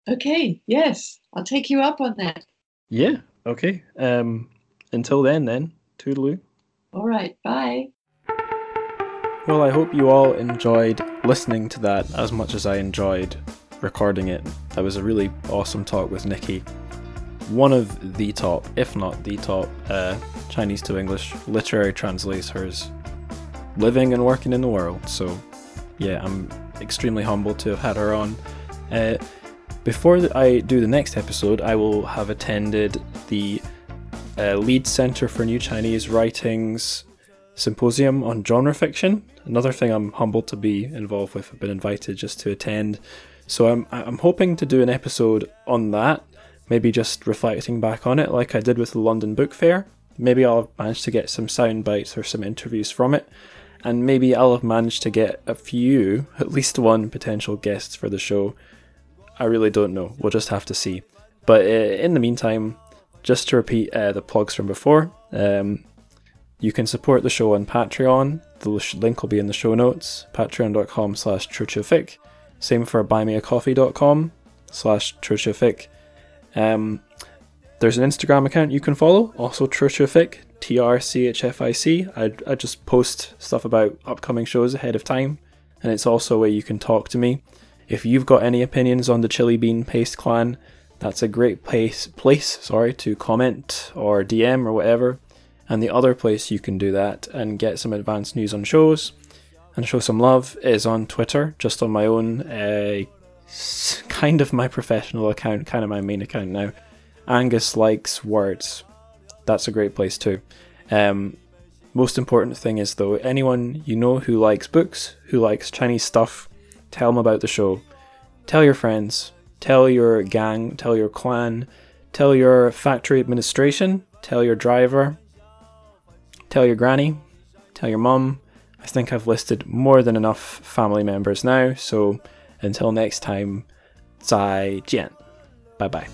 Okay, yes, I'll take you up on that. Yeah, okay. Um, until then, then, toodaloo. All right, bye. Well, I hope you all enjoyed listening to that as much as I enjoyed recording it. That was a really awesome talk with Nicky. One of the top, if not the top, uh, Chinese to English literary translators living and working in the world. So, yeah, I'm extremely humbled to have had her on. Uh, before I do the next episode, I will have attended the uh, Leeds Centre for New Chinese Writings symposium on genre fiction. Another thing I'm humbled to be involved with. I've been invited just to attend. So I'm I'm hoping to do an episode on that, maybe just reflecting back on it like I did with the London Book Fair. Maybe I'll have managed to get some sound bites or some interviews from it, and maybe I'll have managed to get a few, at least one potential guests for the show. I really don't know. We'll just have to see. But uh, in the meantime, just to repeat uh, the plugs from before, um, you can support the show on Patreon. The link will be in the show notes. Patreon.com slash trchfic. Same for buymeacoffee.com slash trchfic. Um, there's an Instagram account you can follow, also trchfic, T R C H F I C. I, just post stuff about upcoming shows ahead of time, and it's also way you can talk to me. If you've got any opinions on the Chili Bean Paste Clan, that's a great place place sorry to comment or DM or whatever. And the other place you can do that and get some advanced news on shows and show some love is on Twitter, just on my own, uh, kind of my professional account, kind of my main account now. Angus likes words. That's a great place too. Um, most important thing is though, anyone you know who likes books, who likes Chinese stuff, tell them about the show. Tell your friends, tell your gang, tell your clan, tell your factory administration, tell your driver, tell your granny, tell your mum. I think I've listed more than enough family members now, so until next time, 再见. Bye bye.